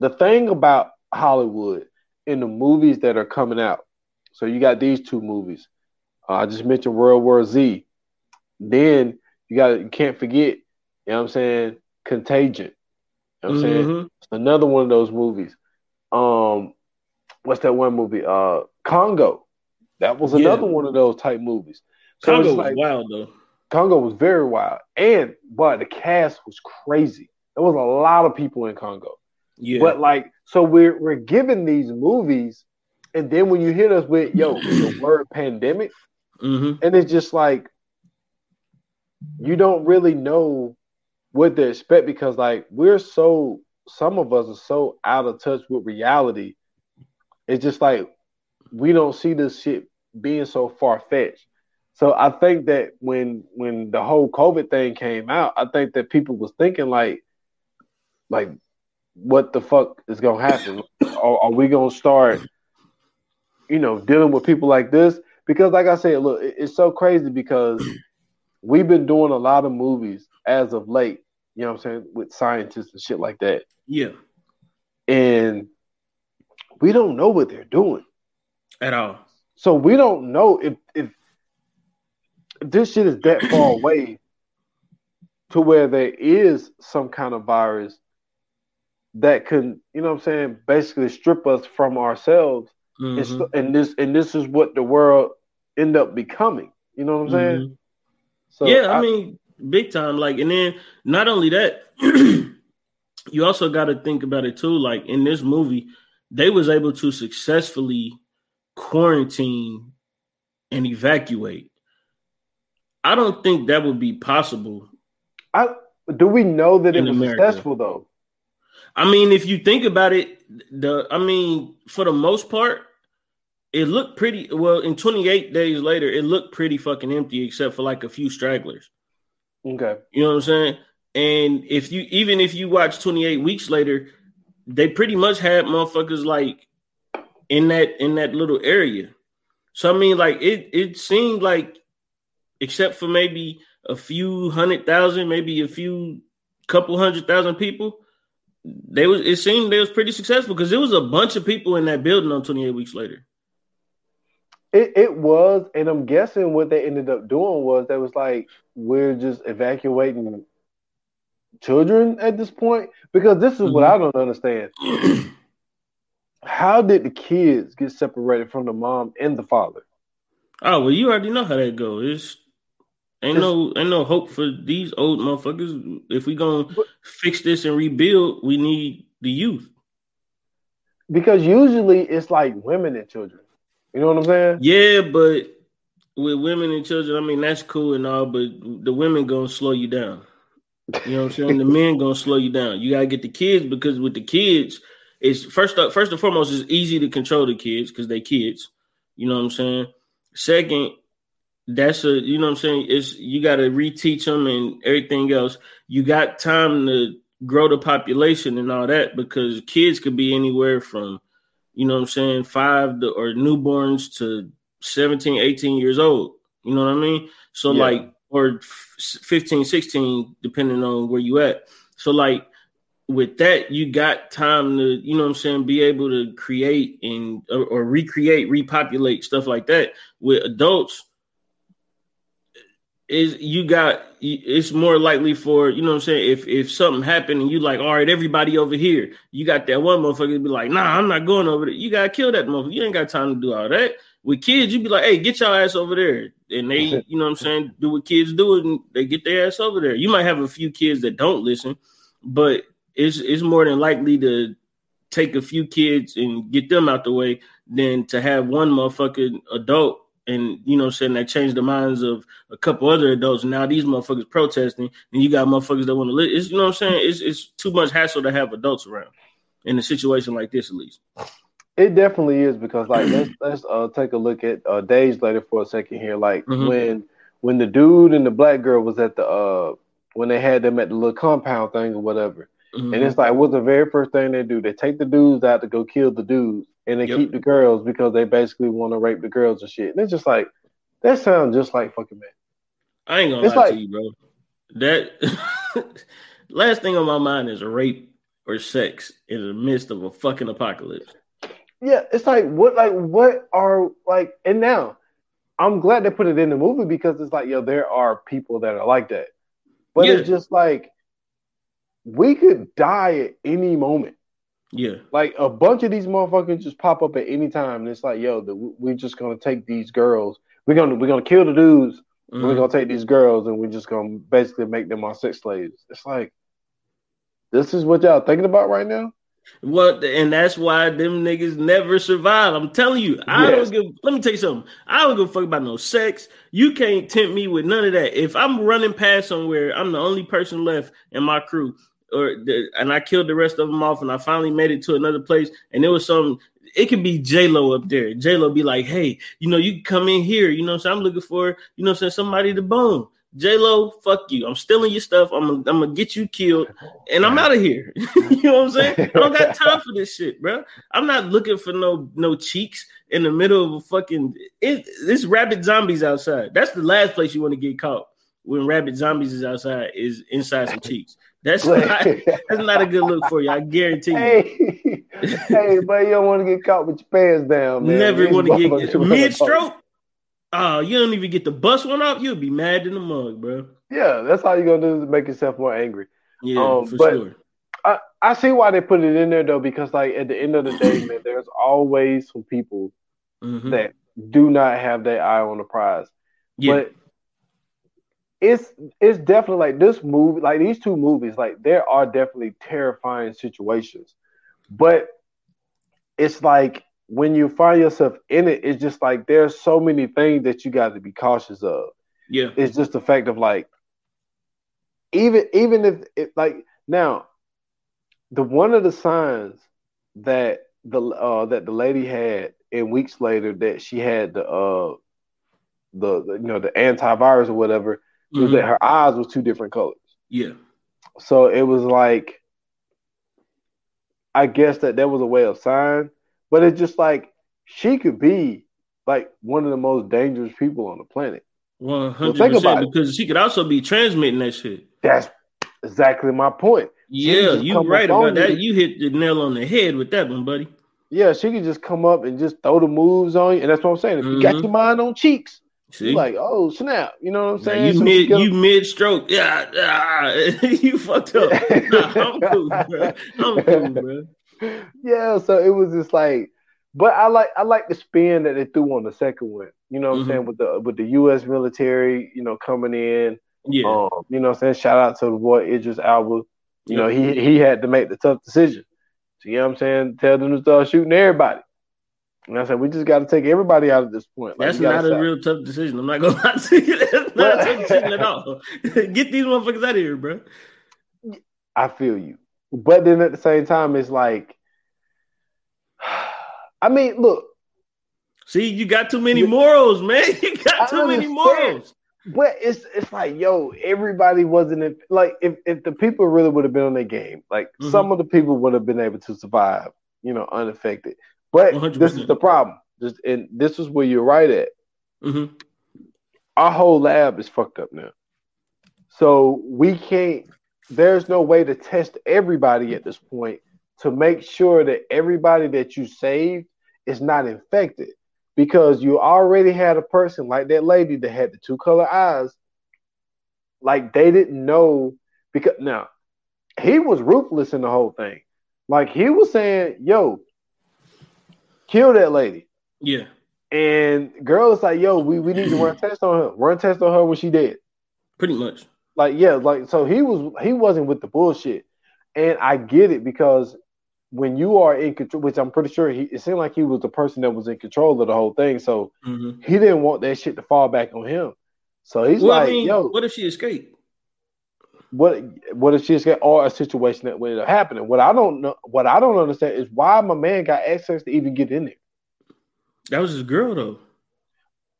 the thing about Hollywood in the movies that are coming out. So you got these two movies. Uh, I just mentioned World War Z. Then you got you can't forget, you know what I'm saying, Contagion. You know what I'm mm-hmm. saying? Another one of those movies. Um what's that one movie? Uh Congo. That was another yeah. one of those type movies. So Congo like, was wild though. Congo was very wild, and but the cast was crazy. There was a lot of people in Congo. Yeah. But like, so we're we're given these movies, and then when you hit us with yo the word pandemic, mm-hmm. and it's just like you don't really know what to expect because like we're so some of us are so out of touch with reality. It's just like we don't see this shit being so far fetched. So I think that when when the whole COVID thing came out, I think that people was thinking like, like, what the fuck is gonna happen? are, are, we gonna start, you know, dealing with people like this? Because like I said, look, it's so crazy because we've been doing a lot of movies as of late. You know what I'm saying with scientists and shit like that. Yeah, and we don't know what they're doing at all. So we don't know if if this shit is that far away to where there is some kind of virus that can, you know what I'm saying, basically strip us from ourselves. Mm-hmm. And, and, this and this is what the world end up becoming. You know what I'm saying? Mm-hmm. So yeah, I, I, mean, big time. Like, and then not only that, you also got to think about it too. Like in this movie, they was able to successfully quarantine and evacuate. I don't think that would be possible. I do we know that it was America. successful though? I mean, if you think about it, the I mean, for the most part, it looked pretty well. In 28 days later, it looked pretty fucking empty, except for like a few stragglers. Okay, you know what I'm saying? And if you even if you watch 28 weeks later, they pretty much had motherfuckers like in that in that little area. So I mean, like it it seemed like except for maybe a few hundred thousand, maybe a few couple hundred thousand people, they was it seemed they was pretty successful because there was a bunch of people in that building on 28 weeks later. It it was, and I'm guessing what they ended up doing was they was like, we're just evacuating children at this point because this is mm-hmm. what I don't understand. How did the kids get separated from the mom and the father? Oh well, you already know how that goes. Ain't no ain't no hope for these old motherfuckers. If we gonna fix this and rebuild, we need the youth. Because usually it's like women and children. You know what I'm saying? Yeah, but with women and children, I mean that's cool and all, but the women gonna slow you down. You know what I'm saying? the men gonna slow you down. You gotta get the kids because with the kids, it's first up, first and foremost, it's easy to control the kids because they kids. You know what I'm saying? Second, that's a you know what I'm saying. It's you got to reteach them and everything else. You got time to grow the population and all that because kids could be anywhere from you know what I'm saying five to, or newborns to 17, 18 years old. You know what I mean? So yeah. like or 15, 16, depending on where you at. So like with that, you got time to, you know what I'm saying, be able to create and or, or recreate, repopulate stuff like that. With adults, is you got it's more likely for you know what I'm saying? If if something happened and you like all right everybody over here you got that one motherfucker to be like nah I'm not going over there. You gotta kill that motherfucker. You ain't got time to do all that. With kids you be like hey get your ass over there and they you know what I'm saying do what kids do and they get their ass over there. You might have a few kids that don't listen but it's it's more than likely to take a few kids and get them out the way than to have one motherfucking adult and you know saying that changed the minds of a couple other adults. And now these motherfuckers protesting, and you got motherfuckers that want to live. It's you know what I'm saying. It's it's too much hassle to have adults around in a situation like this, at least. It definitely is because like let's let's uh, take a look at uh, days later for a second here. Like mm-hmm. when when the dude and the black girl was at the uh when they had them at the little compound thing or whatever. Mm-hmm. And it's like, what's the very first thing they do? They take the dudes out to go kill the dudes, and they yep. keep the girls because they basically want to rape the girls and shit. And it's just like, that sounds just like fucking man. I ain't gonna it's lie like, to you, bro. That last thing on my mind is rape or sex in the midst of a fucking apocalypse. Yeah, it's like what, like what are like, and now I'm glad they put it in the movie because it's like, yo, there are people that are like that, but yeah. it's just like we could die at any moment. Yeah. Like a bunch of these motherfuckers just pop up at any time. And it's like, yo, the, we're just gonna take these girls. We're gonna we're gonna kill the dudes. Mm-hmm. We're gonna take these girls and we're just gonna basically make them our sex slaves. It's like this is what y'all thinking about right now? Well, and that's why them niggas never survive. I'm telling you, I yes. don't give. Let me tell you something. I don't give a fuck about no sex. You can't tempt me with none of that. If I'm running past somewhere, I'm the only person left in my crew or the, and I killed the rest of them off, and I finally made it to another place, and there was some. It could be J Lo up there. J Lo be like, "Hey, you know, you come in here. You know, so I'm looking for, you know, saying somebody to bone." J Lo, fuck you. I'm stealing your stuff. I'm gonna, I'm gonna get you killed, and I'm out of here. you know what I'm saying? I don't got time for this shit, bro. I'm not looking for no no cheeks in the middle of a fucking. It, it's rabid zombies outside. That's the last place you want to get caught when rabid zombies is outside. Is inside some cheeks. That's not, that's not a good look for you. I guarantee you. Hey, hey, but you don't want to get caught with your pants down, man. Never want to get mid stroke. Oh, you don't even get the bus one up. You'll be mad in the mug, bro. Yeah, that's all you're gonna do is make yourself more angry. Yeah, um, for but sure. I, I see why they put it in there though, because like at the end of the day, man, there's always some people mm-hmm. that do not have their eye on the prize. Yeah. But it's it's definitely like this movie, like these two movies, like there are definitely terrifying situations, but it's like when you find yourself in it, it's just like there's so many things that you got to be cautious of. Yeah, it's just the fact of like even even if it like now the one of the signs that the uh that the lady had in weeks later that she had the uh the, the you know the antivirus or whatever mm-hmm. was that her eyes was two different colors. Yeah. So it was like, I guess that that was a way of sign, but it's just like she could be like one of the most dangerous people on the planet. One hundred percent, because she could also be transmitting that shit. That's exactly my point. Yeah, you're right about that. You hit the nail on the head with that one, buddy. Yeah, she could just come up and just throw the moves on you, and that's what I'm saying. If mm-hmm. you got mm-hmm. your mind on cheeks, See? Like, oh snap! You know what I'm saying? Now you mid, you mid stroke, yeah, yeah. you fucked up. nah, I'm cool, bro. I'm cool, bro. Yeah, so it was just like, but I like I like the spin that they threw on the second one. You know what mm-hmm. I'm saying with the with the U.S. military, you know, coming in. Yeah. Um, you know what I'm saying? Shout out to the boy Idris Elba. You know, he he had to make the tough decision. So you know what I'm saying? Tell them to start shooting everybody. And I said, we just got to take everybody out at this point. Like, That's not a stop. real tough decision. I'm not going to lie to you. That's not a tough decision at all. Get these motherfuckers out of here, bro. I feel you. But then at the same time, it's like, I mean, look. See, you got too many morals, man. You got too many morals. But it's it's like, yo, everybody wasn't in, like if, if the people really would have been on their game, like mm-hmm. some of the people would have been able to survive, you know, unaffected. But 100%. this is the problem. Just and this is where you're right at. Mm-hmm. Our whole lab is fucked up now. So we can't there's no way to test everybody at this point to make sure that everybody that you saved is not infected because you already had a person like that lady that had the two color eyes like they didn't know because now he was ruthless in the whole thing like he was saying yo kill that lady yeah and girl is like yo we, we need to run test on her run test on her when she dead pretty much like yeah like so he was he wasn't with the bullshit and i get it because when you are in control, which I'm pretty sure he it seemed like he was the person that was in control of the whole thing. So mm-hmm. he didn't want that shit to fall back on him. So he's well, like, I mean, yo, what if she escaped? What what if she escaped or a situation that would have happening? What I don't know what I don't understand is why my man got access to even get in there. That was his girl though.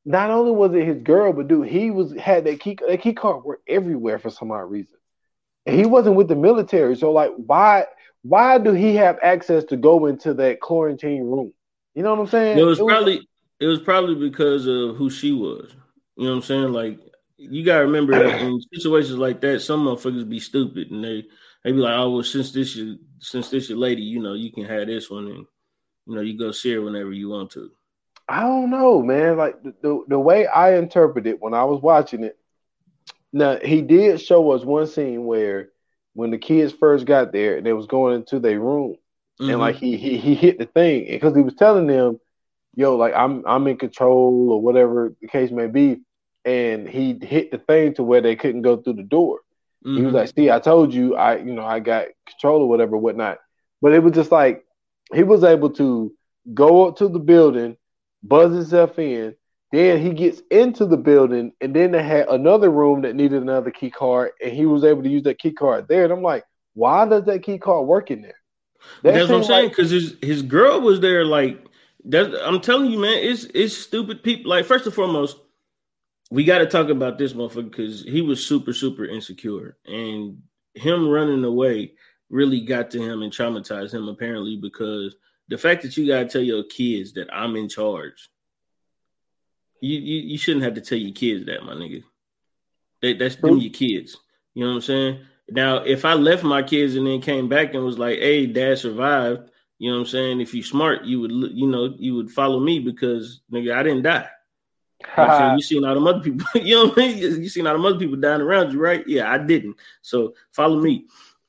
Not only was it his girl, but dude, he was had that key that key card were everywhere for some odd reason. And he wasn't with the military. So like why why do he have access to go into that quarantine room? You know what I'm saying? It was, it was probably it was probably because of who she was. You know what I'm saying? Like you gotta remember in situations like that, some motherfuckers be stupid and they they be like, oh well, since this is since this your lady, you know, you can have this one and you know you go see her whenever you want to. I don't know, man. Like the, the, the way I interpret it when I was watching it. Now he did show us one scene where when the kids first got there and they was going into their room mm-hmm. and like he, he he hit the thing because he was telling them, yo, like I'm I'm in control or whatever the case may be, and he hit the thing to where they couldn't go through the door. Mm-hmm. He was mm-hmm. like, "See, I told you, I you know I got control or whatever, whatnot." But it was just like he was able to go up to the building, buzz himself in, then he gets into the building, and then they had another room that needed another key card, and he was able to use that key card there. And I'm like, why does that key card work in there? That That's what I'm saying. Because like- his his girl was there. Like, that, I'm telling you, man, it's it's stupid people. Like, first and foremost, we got to talk about this motherfucker because he was super super insecure, and him running away really got to him and traumatized him apparently because the fact that you got to tell your kids that I'm in charge you, you you shouldn't have to tell your kids that, my nigga. That, that's them your kids. You know what I'm saying? Now, if I left my kids and then came back and was like, "Hey, dad survived," you know what I'm saying? If you smart, you would you know you would follow me because nigga, I didn't die. You, know you seen all the other people, you know what I mean? You seen all the other people dying around you, right? Yeah, I didn't. So follow me.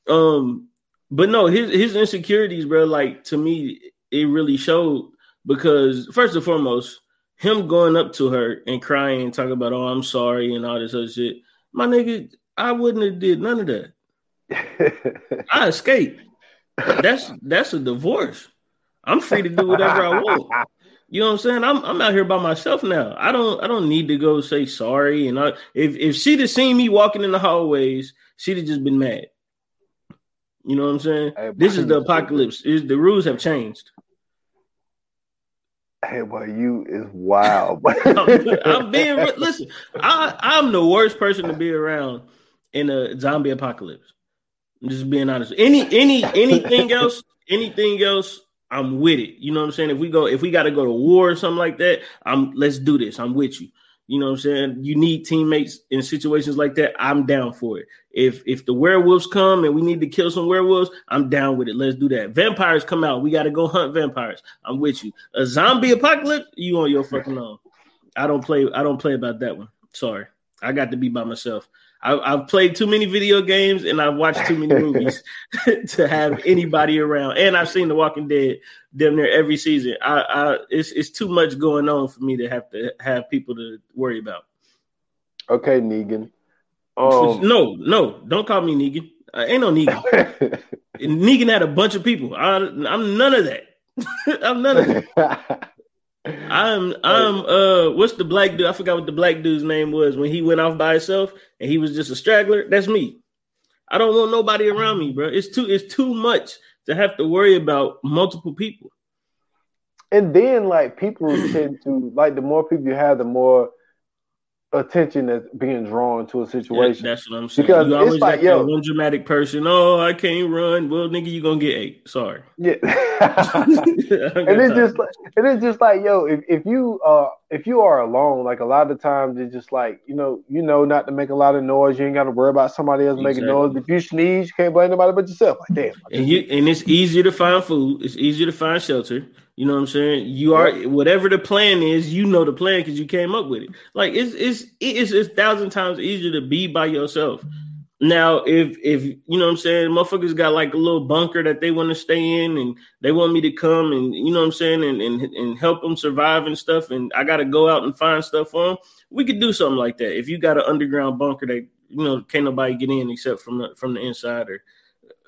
Um, but no, his his insecurities, bro. Like to me, it really showed because first and foremost, him going up to her and crying and talking about, oh, I'm sorry and all this other shit. My nigga, I wouldn't have did none of that. I escaped. That's that's a divorce. I'm free to do whatever I want. You know what I'm saying? I'm I'm out here by myself now. I don't I don't need to go say sorry. And I, if if she'd have seen me walking in the hallways, she'd have just been mad. You know what I'm saying? This is the apocalypse. Is the rules have changed. Hey, boy, you is wild. I'm, I'm, being listen. I I'm the worst person to be around in a zombie apocalypse. I'm just being honest. Any any anything else, anything else, I'm with it. You know what I'm saying? If we go, if we got to go to war or something like that, I'm let's do this. I'm with you. You know what I'm saying? You need teammates in situations like that. I'm down for it. If if the werewolves come and we need to kill some werewolves, I'm down with it. Let's do that. Vampires come out. We got to go hunt vampires. I'm with you. A zombie apocalypse, you on your fucking own. I don't play. I don't play about that one. Sorry, I got to be by myself. I, have played too many video games and I've watched too many movies to have anybody around. And I've seen The Walking Dead damn near every season. I, I it's it's too much going on for me to have to have people to worry about. Okay, Negan. Um, no, no, don't call me Negan. I ain't no Negan. Negan had a bunch of people. I, am none of that. I'm none of that. I'm I'm uh what's the black dude? I forgot what the black dude's name was when he went off by himself and he was just a straggler. That's me. I don't want nobody around me, bro. It's too it's too much to have to worry about multiple people. and then like people tend to like the more people you have, the more attention that's being drawn to a situation. That, that's what I'm saying. Because you always like, got yo, one dramatic person. Oh, I can't run. Well, nigga, you gonna get eight. Sorry. Yeah. and it's just like, and it's just like, yo, if, if you uh if you are alone, like a lot of the times it's just like, you know, you know not to make a lot of noise. You ain't got to worry about somebody else exactly. making noise. If you sneeze, you can't blame nobody but yourself. Like, damn. And you and it's easier to find food. It's easier to find shelter. You know what I'm saying? You are whatever the plan is, you know the plan because you came up with it. Like it's it's it's a thousand times easier to be by yourself. Now, if if you know what I'm saying, motherfuckers got like a little bunker that they want to stay in, and they want me to come and you know what I'm saying, and and and help them survive and stuff, and I got to go out and find stuff for them. We could do something like that. If you got an underground bunker that you know can't nobody get in except from the from the inside or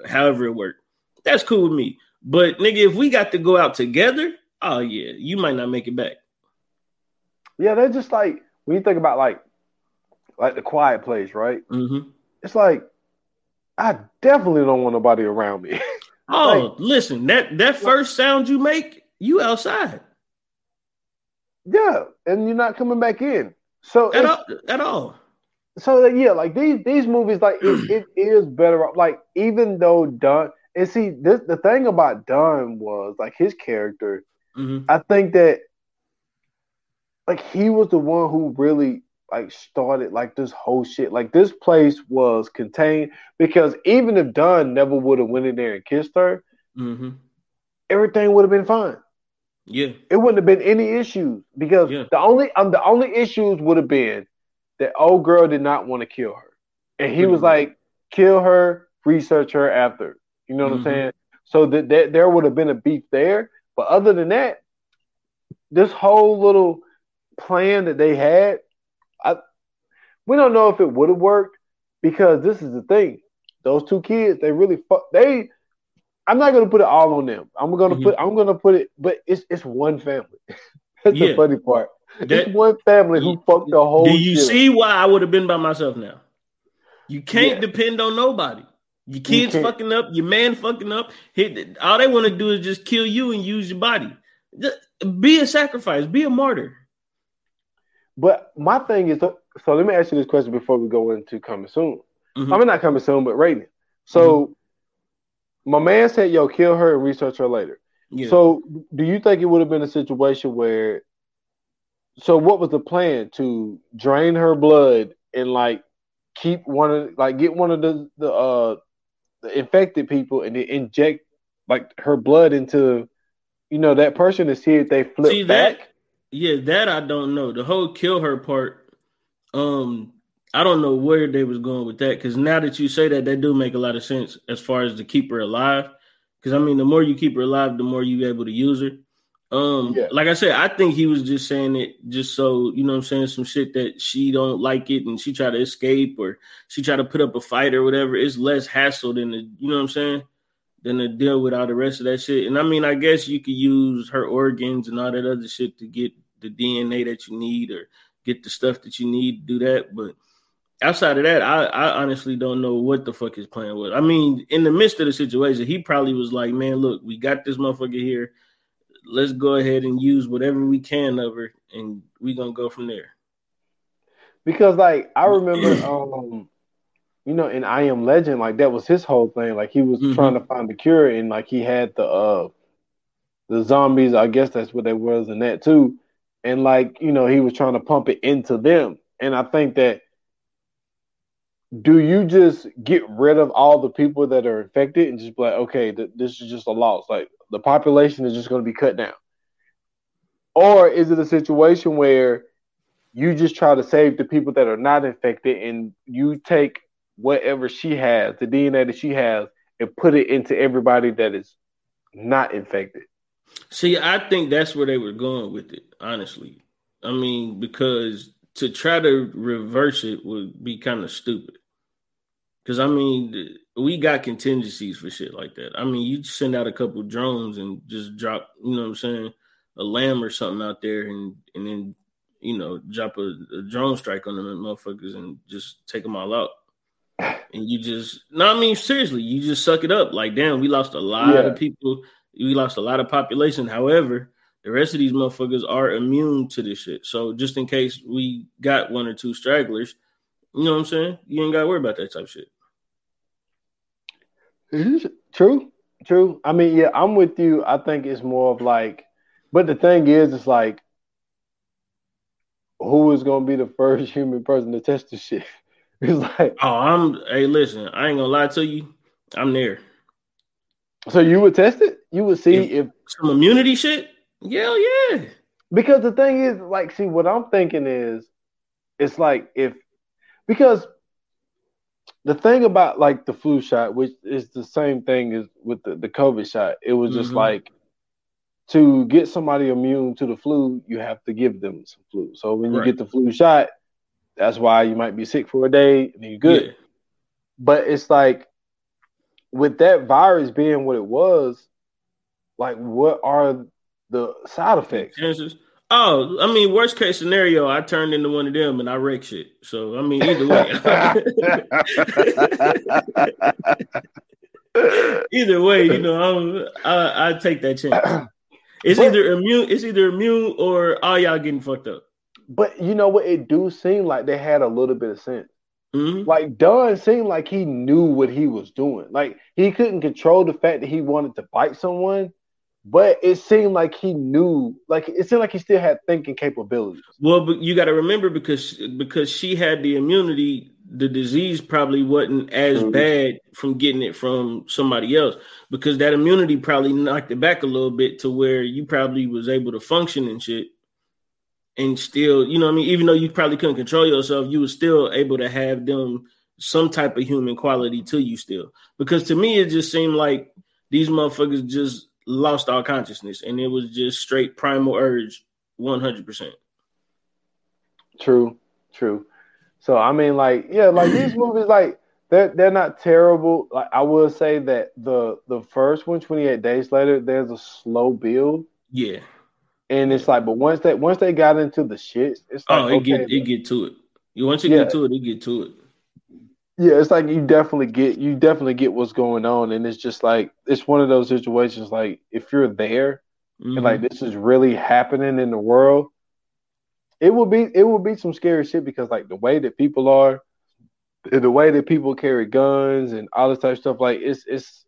however it worked, that's cool with me. But nigga, if we got to go out together, oh yeah, you might not make it back. Yeah, they're just like when you think about like like the quiet place, right? Mm-hmm. It's like I definitely don't want nobody around me. oh, like, listen, that that first sound you make, you outside. Yeah, and you're not coming back in. So at all, at all. So that, yeah, like these these movies, like it, it is better. Like even though Don and see, this the thing about Don was like his character. Mm-hmm. I think that like he was the one who really like started like this whole shit. Like this place was contained because even if Don never would have went in there and kissed her, mm-hmm. everything would have been fine. Yeah, it wouldn't have been any issues because yeah. the only um the only issues would have been that old girl did not want to kill her, and he mm-hmm. was like, kill her, research her after. You know what mm-hmm. I'm saying? So that, that there would have been a beef there. But other than that, this whole little plan that they had, we don't know if it would have worked because this is the thing. Those two kids, they really fuck they I'm not gonna put it all on them. I'm gonna mm-hmm. put I'm gonna put it, but it's it's one family. That's yeah. the funny part. That, it's one family who fucked the whole. Do you shit. see why I would have been by myself now? You can't yeah. depend on nobody. Your kids fucking up, your man fucking up. Hit, all they want to do is just kill you and use your body. Be a sacrifice, be a martyr. But my thing is, so, let me ask you this question before we go into coming soon. Mm-hmm. I mean, not coming soon, but rating. So, mm-hmm. my man said, "Yo, kill her and research her later." Yeah. So, do you think it would have been a situation where? So, what was the plan to drain her blood and like keep one of like get one of the the uh the infected people and they inject like her blood into you know that person to see if they flip see, back. That, yeah, that I don't know. The whole kill her part, um, I don't know where they was going with that because now that you say that, that do make a lot of sense as far as to keep her alive. Because I mean, the more you keep her alive, the more you able to use her. Um, yeah. like I said, I think he was just saying it just so you know I'm saying some shit that she don't like it and she try to escape or she try to put up a fight or whatever. It's less hassle than the you know what I'm saying than to deal with all the rest of that shit. And I mean, I guess you could use her organs and all that other shit to get the DNA that you need or get the stuff that you need to do that. But outside of that, I, I honestly don't know what the fuck his plan was. I mean, in the midst of the situation, he probably was like, "Man, look, we got this motherfucker here." let's go ahead and use whatever we can of her, and we're gonna go from there. Because like I remember, um, you know, in I Am Legend, like that was his whole thing. Like he was mm-hmm. trying to find the cure, and like he had the uh the zombies. I guess that's what they was in that too. And like you know, he was trying to pump it into them. And I think that do you just get rid of all the people that are infected and just be like, okay, th- this is just a loss? Like the population is just going to be cut down? Or is it a situation where you just try to save the people that are not infected and you take whatever she has, the DNA that she has, and put it into everybody that is not infected? See, I think that's where they were going with it, honestly. I mean, because to try to reverse it would be kind of stupid. Because I mean, we got contingencies for shit like that. I mean, you send out a couple drones and just drop, you know what I'm saying, a lamb or something out there, and and then you know drop a, a drone strike on them motherfuckers and just take them all out. And you just, no, I mean seriously, you just suck it up. Like, damn, we lost a lot yeah. of people. We lost a lot of population. However, The rest of these motherfuckers are immune to this shit. So just in case we got one or two stragglers, you know what I'm saying? You ain't gotta worry about that type of shit. True, true. I mean, yeah, I'm with you. I think it's more of like, but the thing is, it's like, who is gonna be the first human person to test this shit? It's like, oh, I'm. Hey, listen, I ain't gonna lie to you. I'm there. So you would test it? You would see if, if some immunity shit? Yeah, yeah. Because the thing is, like, see, what I'm thinking is, it's like if because the thing about like the flu shot, which is the same thing as with the, the COVID shot, it was just mm-hmm. like to get somebody immune to the flu, you have to give them some flu. So when you right. get the flu shot, that's why you might be sick for a day and you're good. Yeah. But it's like with that virus being what it was, like what are the side effects? Oh, I mean, worst case scenario, I turned into one of them and I wreck shit. So I mean, either way. either way, you know, I'm, I I take that chance. It's but, either immune, it's either immune or all y'all getting fucked up. But you know what? It do seem like they had a little bit of sense. Mm-hmm. Like Don seemed like he knew what he was doing. Like he couldn't control the fact that he wanted to bite someone, but it seemed like he knew. Like it seemed like he still had thinking capabilities. Well, but you got to remember because because she had the immunity, the disease probably wasn't as mm-hmm. bad from getting it from somebody else because that immunity probably knocked it back a little bit to where you probably was able to function and shit and still, you know I mean, even though you probably couldn't control yourself, you were still able to have them some type of human quality to you still. Because to me, it just seemed like these motherfuckers just lost all consciousness and it was just straight primal urge 100%. True, true. So, I mean, like, yeah, like these movies, like, they're, they're not terrible. Like, I will say that the the first one, 28 Days Later, there's a slow build. Yeah and it's like, but once they once they got into the shit, it's like, oh, it okay, get it get to it. You once you yeah. get to it, it get to it. Yeah, it's like you definitely get you definitely get what's going on, and it's just like it's one of those situations. Like if you're there, mm-hmm. and like mm-hmm. this is really happening in the world, it will be it will be some scary shit because like the way that people are, the way that people carry guns and all this type of stuff, like it's it's.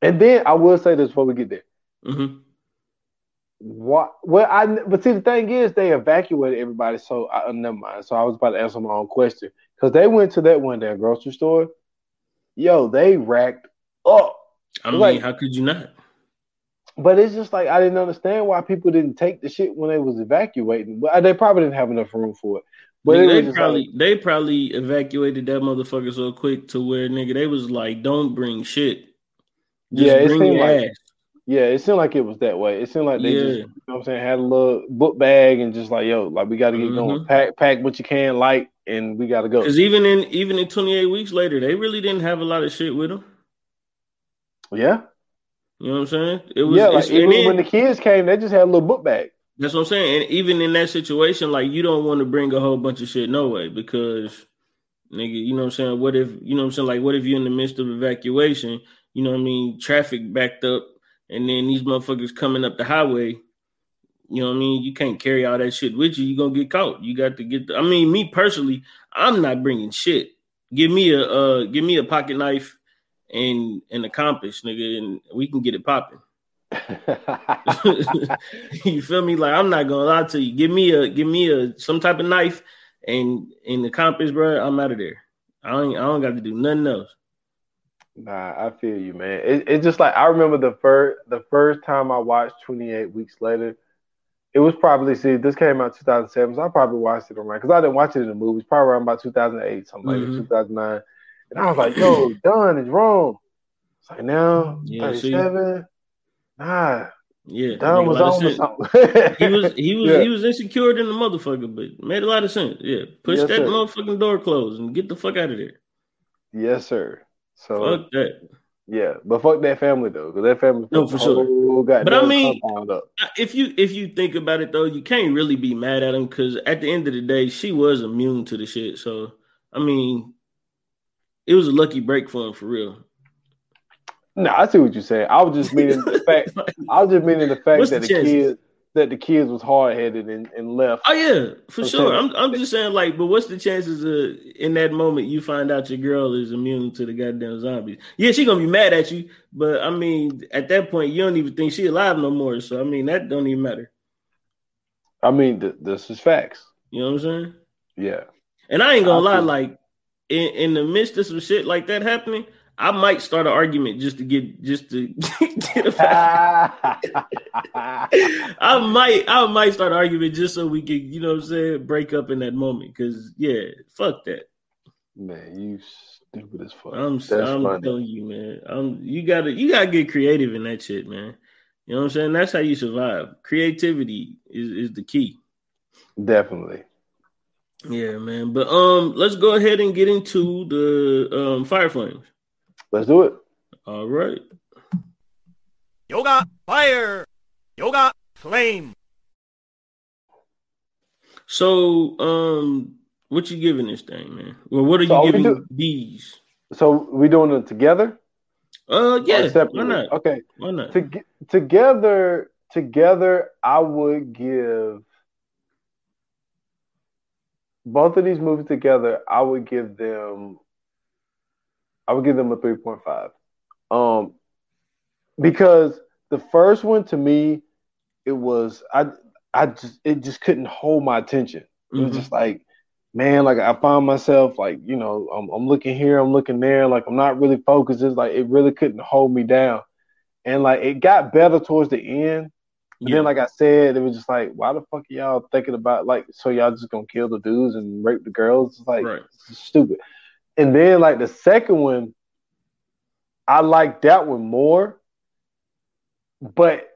And then I will say this before we get there. Mm-hmm what? Well, I but see the thing is they evacuated everybody. So I, uh, never mind. So I was about to answer my own question because they went to that one day grocery store. Yo, they racked up. I mean, like, how could you not? But it's just like I didn't understand why people didn't take the shit when they was evacuating. But they probably didn't have enough room for it. But nigga, they probably like, they probably evacuated that motherfucker so quick to where nigga they was like, don't bring shit. Just yeah, it seemed like ass. Yeah, it seemed like it was that way. It seemed like they yeah. just, you know what I'm saying, had a little book bag and just like, yo, like we got to get mm-hmm. going. Pack, pack what you can, light, and we got to go. Because even in even in 28 weeks later, they really didn't have a lot of shit with them. Yeah. You know what I'm saying? It was yeah. Like even when the kids came, they just had a little book bag. That's what I'm saying. And even in that situation, like you don't want to bring a whole bunch of shit, no way, because nigga, you know what I'm saying? What if you know what I'm saying? Like, what if you're in the midst of evacuation? You know what I mean? Traffic backed up and then these motherfuckers coming up the highway, you know what I mean? You can't carry all that shit with you. You're gonna get caught. You got to get. The, I mean, me personally, I'm not bringing shit. Give me a uh, give me a pocket knife and and a compass, nigga, and we can get it popping. you feel me? Like I'm not gonna lie to you. Give me a give me a some type of knife and and the compass, bro. I'm out of there. I don't I don't got to do nothing else. Nah, I feel you, man. It, it's just like I remember the first the first time I watched 28 Weeks Later. It was probably see this came out 2007, so I probably watched it around because I didn't watch it in the movies. Probably around about 2008, something mm-hmm. like 2009. And I was like, "Yo, Don is wrong." It's like now yeah, 37. Nah, yeah, Don was on something. he was he was yeah. he was insecure in the motherfucker, but made a lot of sense. Yeah, push yes, that sir. motherfucking door closed and get the fuck out of there. Yes, sir. So fuck that. Yeah, but fuck that family though, because that family no for sure. But I mean, if you if you think about it though, you can't really be mad at him because at the end of the day, she was immune to the shit. So I mean, it was a lucky break for him for real. No, I see what you're saying. I was just meaning the fact. I was just meaning the fact What's that the the, chances? That the kids was hard headed and, and left. Oh yeah, for sure. I'm I'm just saying like, but what's the chances of in that moment you find out your girl is immune to the goddamn zombies? Yeah, she gonna be mad at you, but I mean, at that point, you don't even think she alive no more. So I mean, that don't even matter. I mean, th- this is facts. You know what I'm saying? Yeah. And I ain't gonna lie, Absolutely. like in, in the midst of some shit like that happening, I might start an argument just to get just to get a I might I might start an argument just so we can, you know what I'm saying, break up in that moment. Cause yeah, fuck that. Man, you stupid as fuck. I'm That's I'm funny. telling you, man. I'm you gotta you gotta get creative in that shit, man. You know what I'm saying? That's how you survive. Creativity is, is the key. Definitely. Yeah, man. But um let's go ahead and get into the um fire flames. Let's do it. All right. Yoga fire. Yoga flame. So um what you giving this thing, man? Well, what are you So are we giving do- these? So we doing it together? Uh or yeah, why not? Okay. Why not? To, together, together, I would give both of these movies together. I would give them. I would give them a three point five, um, because the first one to me, it was I I just it just couldn't hold my attention. It was Mhm. just like, man, like I found myself like, you know, I'm, I'm looking here, I'm looking there, like I'm not really focused. It's like it really couldn't hold me down. And like it got better towards the end. But Yeah. then, like I said, it was just like, why the fuck are y'all thinking about like, so y'all just gonna kill the dudes and rape the girls? It's like Right. it's stupid. And then like the second one, I like that one more. But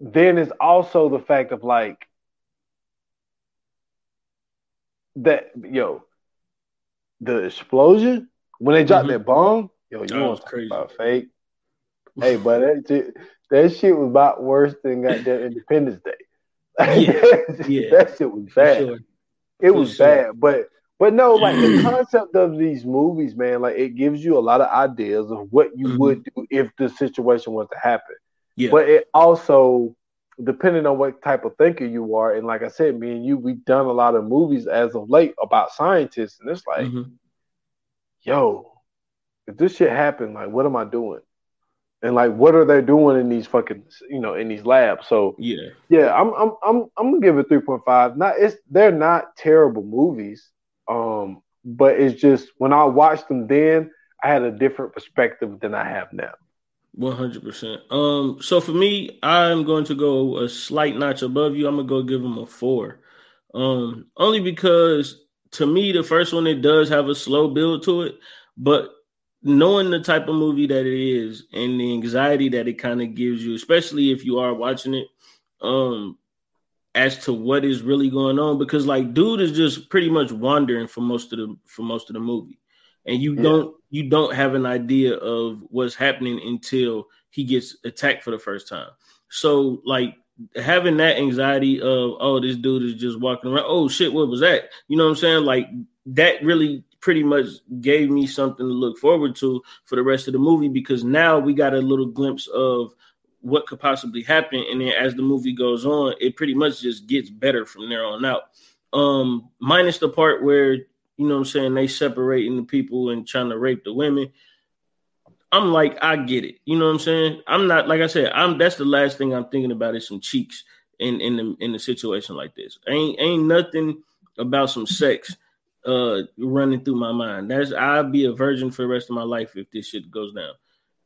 then it's also the fact of like that yo, the explosion when they dropped Mhm. that bomb, yo, you That was want to talk crazy. about fake? Hey, but that shit, that shit was about worse than goddamn Independence Day. Yeah, yeah, that shit was bad. sure. It for was sure. bad, but but no, like the concept of these movies, man, like it gives you a lot of ideas of what you Mhm. would do if the situation was to happen. Yeah. But it also, depending on what type of thinker you are, and like I said, me and you, we've done a lot of movies as of late about scientists, and it's like, Mhm. yo, if this shit happened, like, what am I doing? And like, what are they doing in these fucking, you know, in these labs? So Yeah. yeah, I'm I'm I'm I'm gonna give it three point five. Not it's they're not terrible movies, um, but it's just when I watched them then, I had a different perspective than I have now. One hundred percent. Um, so for me, I'm going to go a slight notch above you. I'm gonna go give them a four. Um, only because to me, the first one it does have a slow build to it, but knowing the type of movie that it is and the anxiety that it kind of gives you, especially if you are watching it, um, as to what is really going on, because like dude is just pretty much wandering for most of the for most of the movie and you Yeah. don't you don't have an idea of what's happening until he gets attacked for the first time. So like having that anxiety of oh this dude is just walking around oh shit what was that you know what I'm saying like that really pretty much gave me something to look forward to for the rest of the movie because now we got a little glimpse of what could possibly happen and then as the movie goes on it pretty much just gets better from there on out um minus the part where you know I'm saying, they separating the people and trying to rape the women. I'm like, I get it. You know what I'm saying? I'm not like I said, I'm that's the last thing I'm thinking about is some cheeks in in the in a situation like this. Ain't ain't nothing about some sex uh running through my mind. That's I'll be a virgin for the rest of my life if this shit goes down.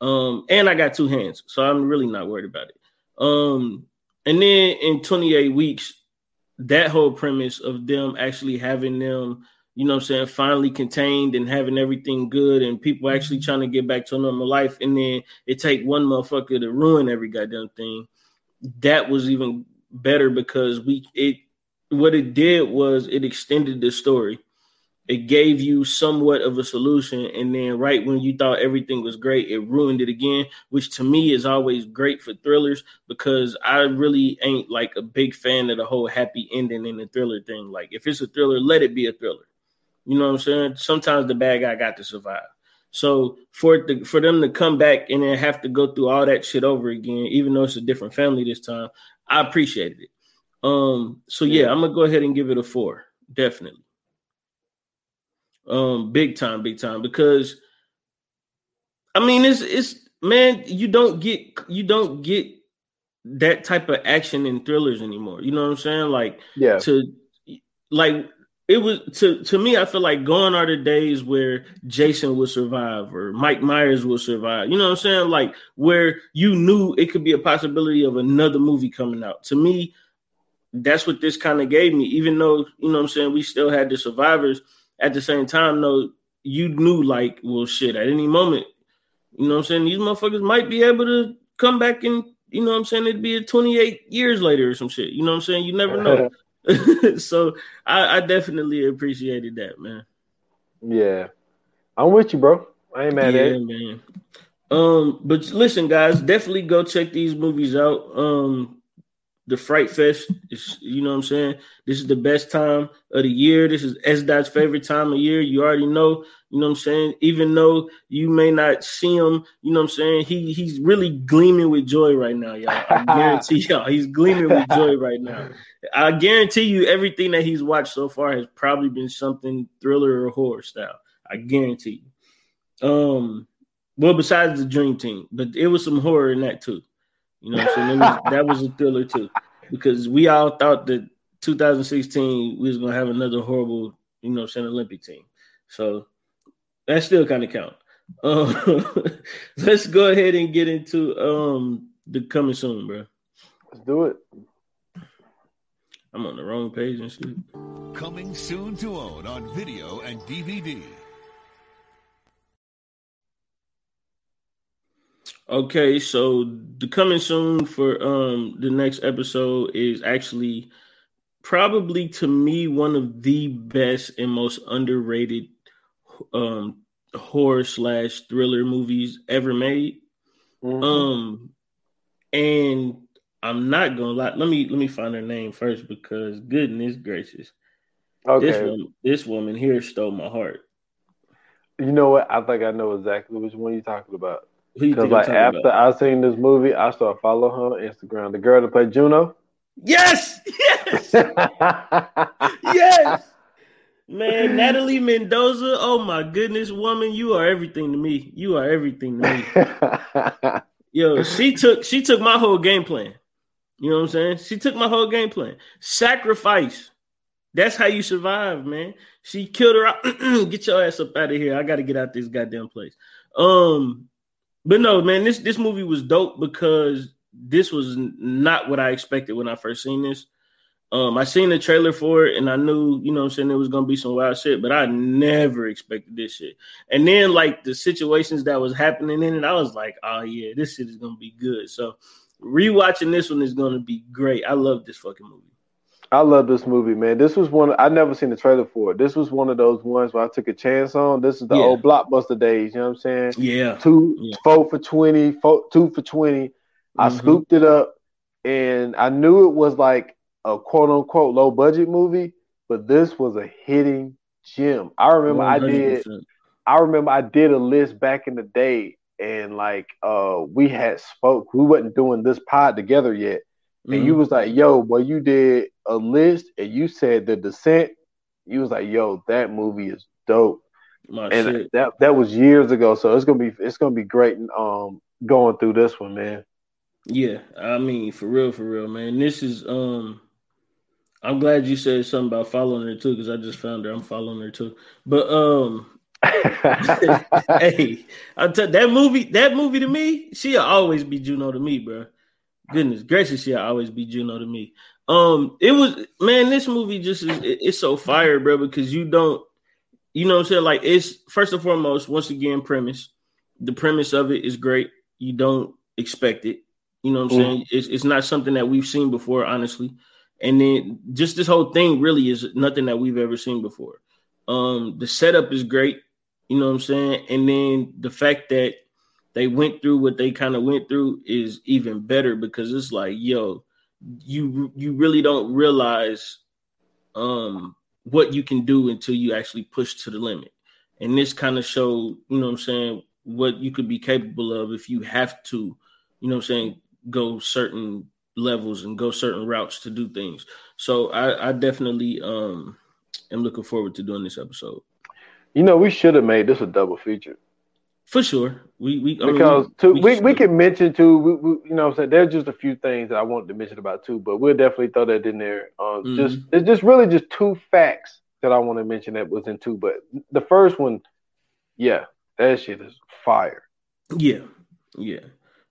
Um and I got two hands, so I'm really not worried about it. Um and then in 28 weeks, that whole premise of them actually having them you know what I'm saying, finally contained and having everything good and people actually trying to get back to a normal life. And then it take one motherfucker to ruin every goddamn thing. That was even better because we it what it did was it extended the story. It gave you somewhat of a solution, and then right when you thought everything was great, it ruined it again, which to me is always great for thrillers because I really ain't like a big fan of the whole happy ending in the thriller thing. Like if it's a thriller, let it be a thriller. You know what I'm saying? Sometimes the bad guy got to survive. So for it to, for them to come back and then have to go through all that shit over again, even though it's a different family this time, I appreciated it. Um, so yeah, I'm gonna go ahead and give it a four, definitely. Um, big time, big time, because I mean, it's it's man, you don't get you don't get that type of action in thrillers anymore. You know what I'm saying? Like, Yeah. to like it was to to me, I feel like gone are the days where Jason would survive or Mike Myers will survive. You know what I'm saying? Like where you knew it could be a possibility of another movie coming out. To me, that's what this kind of gave me. Even though you know what I'm saying, we still had the survivors. At the same time, though, you knew like, well, shit, at any moment, you know what I'm saying, these motherfuckers might be able to come back and you know what I'm saying, it'd be a 28 years later or some shit. You know what I'm saying? You never know. so I, I definitely appreciated that, man. Yeah. I'm with you, bro. I ain't mad at yeah, it. man. Um, but listen, guys, definitely go check these movies out. Um, the Fright Fest is, you know what I'm saying? This is the best time of the year. This is S Dot's favorite time of year. You already know, you know what I'm saying? Even though you may not see him, you know what I'm saying? He he's really gleaming with joy right now, y'all. I guarantee y'all, he's gleaming with joy right now. I guarantee you everything that he's watched so far has probably been something thriller or horror style. I guarantee you. Um, well, besides the Dream Team, but it was some horror in that too. You know what I'm saying? Was, that was a thriller too, because we all thought that 2016 we was gonna have another horrible, you know, what I'm saying Olympic team. So that still kind of count. Um, let's go ahead and get into um the coming soon, bro. Let's do it. I'm on the wrong page and shit. Coming soon to own on video and DVD. Okay, so the coming soon for um the next episode is actually probably to me one of the best and most underrated um horror slash thriller movies ever made. Mhm. Um and I'm not gonna lie. Let me let me find her name first because goodness gracious. This woman, this woman here stole my heart. You know what? I think I know exactly which one you're talking about. Because like after about? I seen this movie, I started following her on Instagram. The girl that played Juno. Yes, yes, yes. Man, Natalie Mendoza. Oh my goodness, woman, you are everything to me. You are everything to me. Yo, she took she took my whole game plan. You know what I'm saying? She took my whole game plan. Sacrifice. That's how you survive, man. She killed her get your ass up out of here. I got to get out this goddamn place. Um, but no, man, this this movie was dope because this was not what I expected when I first seen this. Um, I seen the trailer for it and I knew, you know I'm saying, there was gonna be some wild shit, but I never expected this shit. And then like the situations that was happening in it, I was like, oh yeah, this shit is gonna be good. So rewatching this one is gonna be great. I love this fucking movie. I love this movie, man. This was one I never seen the trailer for it. This was one of those ones where I took a chance on. This is the Yeah. old blockbuster days, you know what I'm saying? Yeah. Two Yeah. four for 20, four, two for 20. I Mhm. scooped it up and I knew it was like a quote unquote low budget movie, but this was a hitting gem. I remember I did I remember I did a list back in the day and like uh we had spoke we wasn't doing this pod together yet. And you Mhm. was like, yo, boy, you did a list and you said the descent. You was like, yo, that movie is dope. my And shit. that that was years ago. So it's gonna be it's gonna be great um going through this one, man. Yeah, I mean, for real, for real, man. This is um I'm glad you said something about following her too, because I just found her. I'm following her too. But um hey, I tell that movie, that movie to me, she'll always be Juno to me, bro. Goodness gracious, she'll always be Juno to me. Um, it was man, this movie just is it- it's so fire, bro, because you don't, you know what I'm saying? Like it's first and foremost, once again, premise. The premise of it is great. You don't expect it. You know what I'm Mhm. saying? It's it's not something that we've seen before, honestly. And then just this whole thing really is nothing that we've ever seen before. Um, the setup is great. You know what I'm saying? And then the fact that they went through what they kind of went through is even better because it's like, yo, you you really don't realize um what you can do until you actually push to the limit. and this kind of showed, you know what I'm saying, what you could be capable of if you have to, you know what I'm saying, go certain levels and go certain routes to do things. So I, I definitely um am looking forward to doing this episode. You know, we should have made this a double feature. For sure. We we I mean, because we, we we, we can mention too. We, we, you know, what I'm saying there's just a few things that I wanted to mention about too, but we'll definitely throw that in there. Um, Mhm. just it's just really just two facts that I want to mention that was in two. But the first one, yeah, that shit is fire. Yeah, yeah.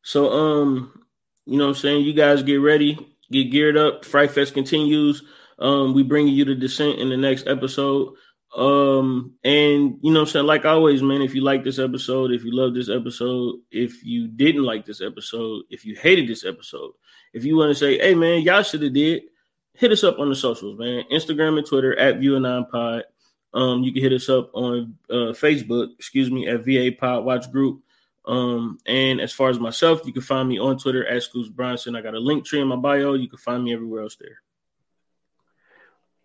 So um, you know what I'm saying? You guys get ready, get geared up. Fright Fest continues. Um, we bringing you the descent in the next episode. Um, and you know I'm saying, like always, man, if you like this episode, if you love this episode, if you didn't like this episode, if you hated this episode, if you want to say, hey man, y'all should have did, hit us up on the socials, man. Instagram and Twitter at View and Nine Pod. Um, you can hit us up on uh, Facebook, excuse me, at VA Pod Watch Group. Um, and as far as myself, you can find me on Twitter at Scoots Bronson. I got a Linktree in my bio. You can find me everywhere else there.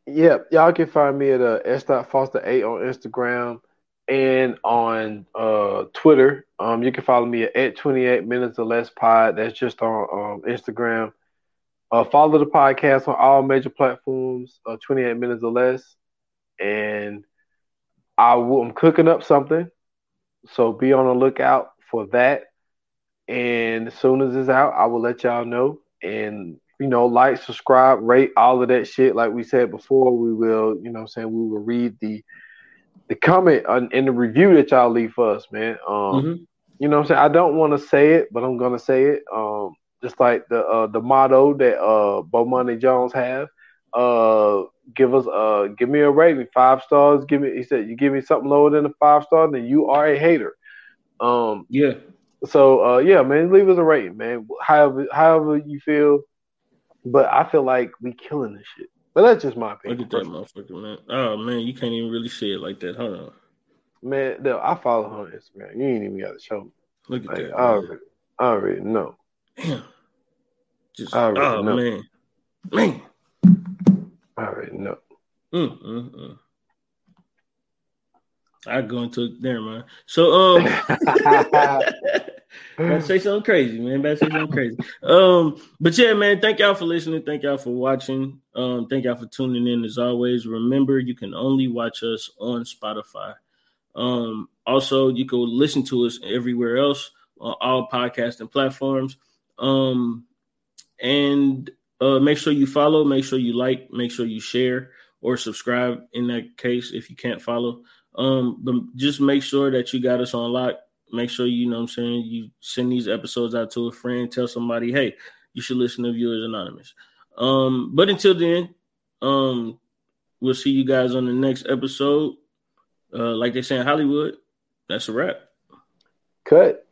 Yeah, y'all can find me at uh. Foster eight on Instagram and on uh, Twitter. Um, you can follow me at, at twenty eight minutes or less pod. That's just on um, Instagram. Uh, follow the podcast on all major platforms. Uh, twenty eight minutes or less, and I will, I'm cooking up something, so be on the lookout for that. And as soon as it's out, I will let y'all know. And you know, like, subscribe, rate, all of that shit. Like we said before, we will, you know, what I'm saying we will read the the comment on, in the review that y'all leave for us, man. Um, Mhm. you know, what I'm saying I don't want to say it, but I'm gonna say it. Um, just like the uh, the motto that uh Bo Money Jones have. Uh, give us uh give me a rating, five stars. Give me, he said, you give me something lower than a five star, then you are a hater. Um, Yeah. so uh, yeah, man, leave us a rating, man. However, however you feel. But I feel like we killing this shit. But that's just my opinion. Look at that motherfucker, man. Oh man, you can't even really say it like that. Hold on. Man, no, I follow her on Instagram. You ain't even got to show me. Look at Like, that. I already, I already know. Damn. Just already oh know. man. Man. I already know. Mm, mm, mm. I go into there, man. So um Say something crazy, man. Better say something crazy. Um, but yeah, man, thank y'all for listening. Thank y'all for watching. Um, thank y'all for tuning in as always. Remember, you can only watch us on Spotify. Um, also, you can listen to us everywhere else on all podcasting platforms. Um, and uh, make sure you follow, make sure you like, make sure you share or subscribe in that case if you can't follow. Um, but just make sure that you got us on lock. Make sure you know what I'm saying you send these episodes out to a friend, tell somebody, hey, you should listen to Viewers Anonymous. Um, but until then, um, we'll see you guys on the next episode. Uh, like they say in Hollywood, that's a wrap. Cut.